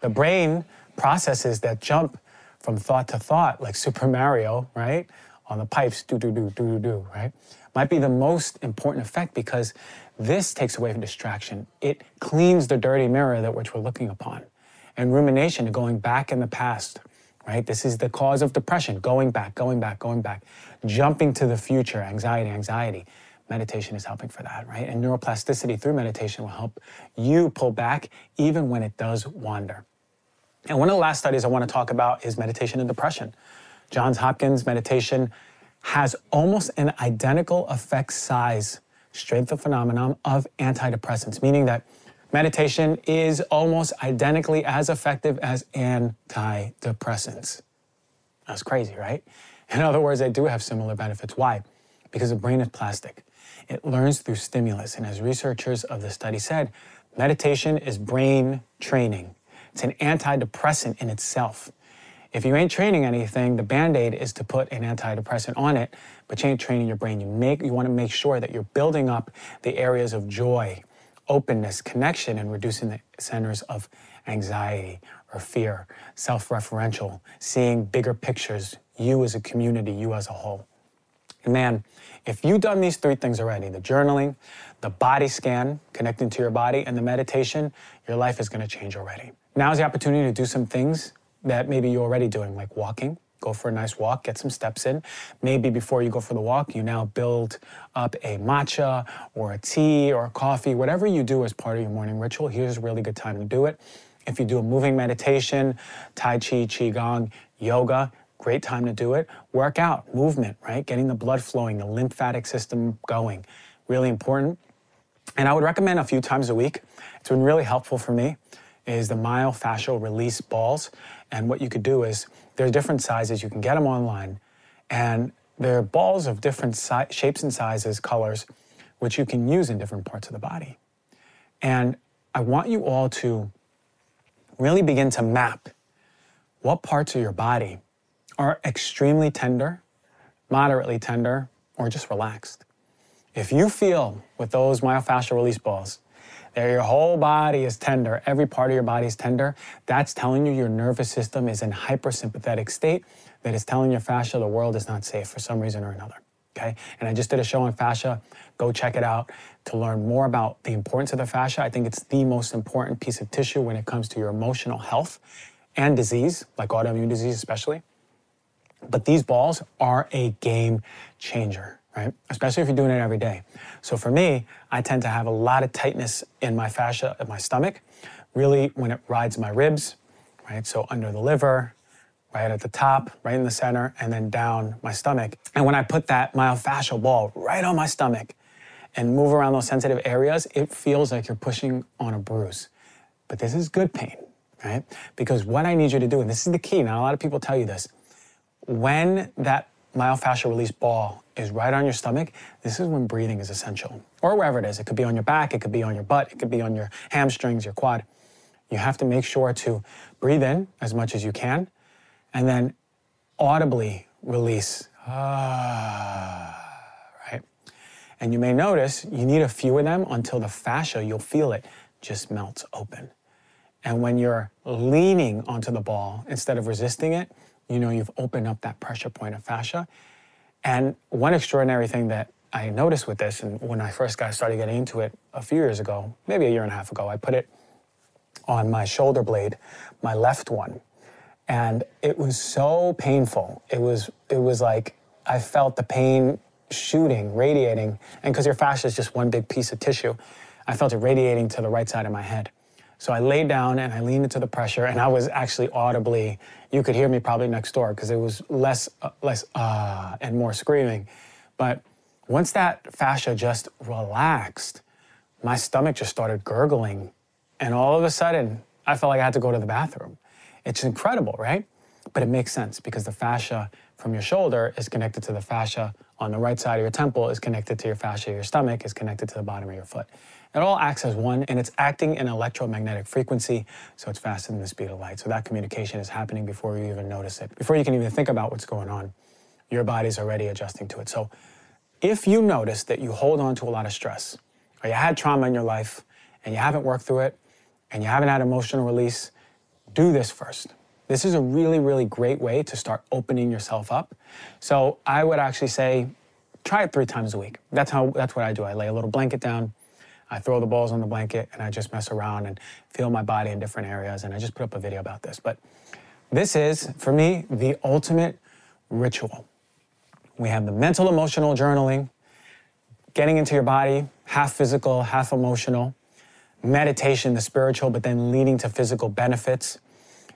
S2: The brain processes that jump from thought to thought, like Super Mario, right? On the pipes, do, do, do, do, do, do, right? Might be the most important effect because this takes away from distraction. It cleans the dirty mirror that which we're looking upon. And rumination, going back in the past, right? This is the cause of depression, going back, going back, going back, jumping to the future, anxiety, anxiety. meditation is helping for that, right? And neuroplasticity through meditation will help you pull back even when it does wander. And one of the last studies I want to talk about is meditation and depression. Johns Hopkins meditation has almost an identical effect size strength of phenomenon of antidepressants, meaning that meditation is almost identically as effective as antidepressants. That's crazy, right? In other words, they do have similar benefits. Why? Because the brain is plastic. It learns through stimulus. And as researchers of the study said, meditation is brain training. It's an antidepressant in itself. If you ain't training anything, the band-aid is to put an antidepressant on it, but you ain't training your brain. You make you want to make sure that you're building up the areas of joy, openness, connection, and reducing the centers of anxiety or fear, self-referential, seeing bigger pictures, you as a community, you as a whole. And man, if you've done these three things already, the journaling, the body scan, connecting to your body, and the meditation, your life is to change already. Now is the opportunity to do some things that maybe you're already doing, like walking. Go for a nice walk, get some steps in. Maybe before you go for the walk, you now build up a matcha or a tea or a coffee, whatever you do as part of your morning ritual. Here's a really good time to do it. If you do a moving meditation, Tai Chi, Qigong, yoga, great time to do it. Work out, movement, right? Getting the blood flowing, the lymphatic system going, really important. And I would recommend a few times a week. It's been really helpful for me is the myofascial release balls. And what you could do is there are different sizes. You can get them online, and they're balls of different si- shapes and sizes, colors, which you can use in different parts of the body. And I want you all to really begin to map what parts of your body are extremely tender, moderately tender, or just relaxed. If you feel with those myofascial release balls that your whole body is tender, every part of your body is tender, that's telling you your nervous system is in hypersympathetic state that is telling your fascia the world is not safe for some reason or another. Okay? And I just did a show on fascia. Go check it out to learn more about the importance of the fascia. I think it's the most important piece of tissue when it comes to your emotional health and disease, like autoimmune disease especially. But these balls are a game changer right? Especially if you're doing it every day. So for me, I tend to have a lot of tightness in my fascia of my stomach, really when it rides my ribs, right? So under the liver, right at the top, right in the center, and then down my stomach. And when I put that myofascial ball right on my stomach and move around those sensitive areas, it feels like you're pushing on a bruise. But this is good pain, right? Because what I need you to do, and this is the key, now a lot of people tell you this, when that myofascial release ball is right on your stomach, this is when breathing is essential. Or wherever it is. It could be on your back, it could be on your butt, it could be on your hamstrings, your quad. You have to make sure to breathe in as much as you can and then audibly release. Ah, right? And you may notice you need a few of them until the fascia, you'll feel it, just melts open. And when you're leaning onto the ball instead of resisting it, you know you've opened up that pressure point of fascia and one extraordinary thing that I noticed with this, and when I first got started getting into it a few years ago, maybe a year and a half ago, I put it on my shoulder blade, my left one, and it was so painful. It was it was like I felt the pain shooting, radiating, and because your fascia is just one big piece of tissue, I felt it radiating to the right side of my head. So I laid down and I leaned into the pressure, and I was actually audibly, you could hear me probably next door because it was less, uh, less ah, uh, and more screaming. But once that fascia just relaxed, my stomach just started gurgling. And all of a sudden, I felt like I had to go to the bathroom. It's incredible, right? But it makes sense because the fascia from your shoulder is connected to the fascia on the right side of your temple, is connected to your fascia, your stomach is connected to the bottom of your foot. It all acts as one, and it's acting in electromagnetic frequency, so it's faster than the speed of light. So that communication is happening before you even notice it. Before you can even think about what's going on, your body's already adjusting to it. So if you notice that you hold on to a lot of stress, or you had trauma in your life, and you haven't worked through it, and you haven't had emotional release, do this first. This is a really, really great way to start opening yourself up. So I would actually say, try it three times a week. That's how. That's what I do. I lay a little blanket down. I throw the balls on the blanket and I just mess around and feel my body in different areas. And I just put up a video about this. But this is, for me, the ultimate ritual. We have the mental emotional journaling, getting into your body, half physical, half emotional, meditation, the spiritual, but then leading to physical benefits.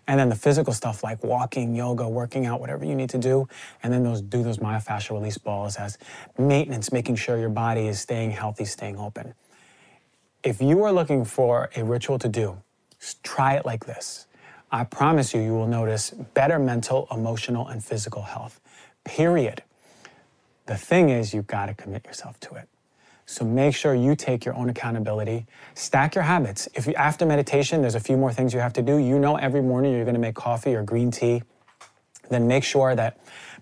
S2: And then the physical stuff like walking, yoga, working out, whatever you need to do. And then those do those myofascial release balls as maintenance, making sure your body is staying healthy, staying open. If you are looking for a ritual to do, try it like this. I promise you, you will notice better mental, emotional, and physical health. Period. The thing is, you've got to commit yourself to it. So make sure you take your own accountability. Stack your habits. If you, after meditation, there's a few more things you have to do. You know, every morning you're going to make coffee or green tea. Then make sure that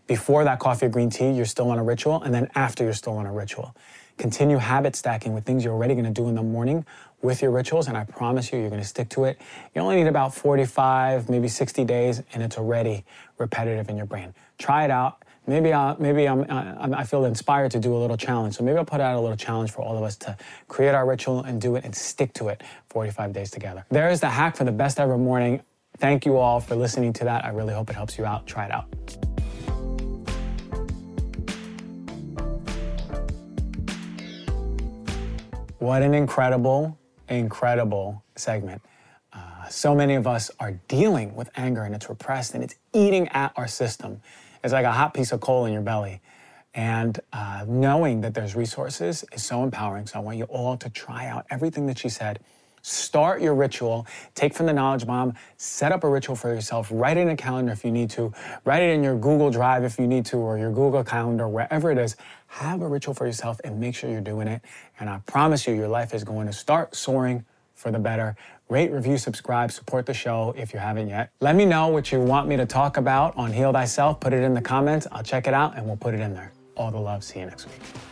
S2: before that coffee or green tea, you're still on a ritual, and then after you're still on a ritual. Continue habit stacking with things you're already going to do in the morning with your rituals, and I promise you, you're going to stick to it. You only need about 45, maybe 60 days, and it's already repetitive in your brain. Try it out maybe I maybe I'm, I, I feel inspired to do a little challenge. So maybe I'll put out a little challenge for all of us to create our ritual and do it and stick to it 45 days together. There is the hack for the best ever morning. Thank you all for listening to that. I really hope it helps you out. Try it out. What an incredible, incredible segment. Uh, so many of us are dealing with anger and it's repressed and it's eating at our system. It's like a hot piece of coal in your belly. And uh, knowing that there's resources is so empowering. So I want you all to try out everything that she said. Start your ritual. Take from the Knowledge Bomb. Set up a ritual for yourself. Write it in a calendar if you need to. Write it in your Google Drive if you need to, or your Google Calendar, wherever it is. Have a ritual for yourself and make sure you're doing it. And I promise you, your life is going to start soaring for the better. Rate, review, subscribe, support the show if you haven't yet. Let me know what you want me to talk about on Heal Thyself. Put it in the comments. I'll check it out and we'll put it in there. All the love. See you next week.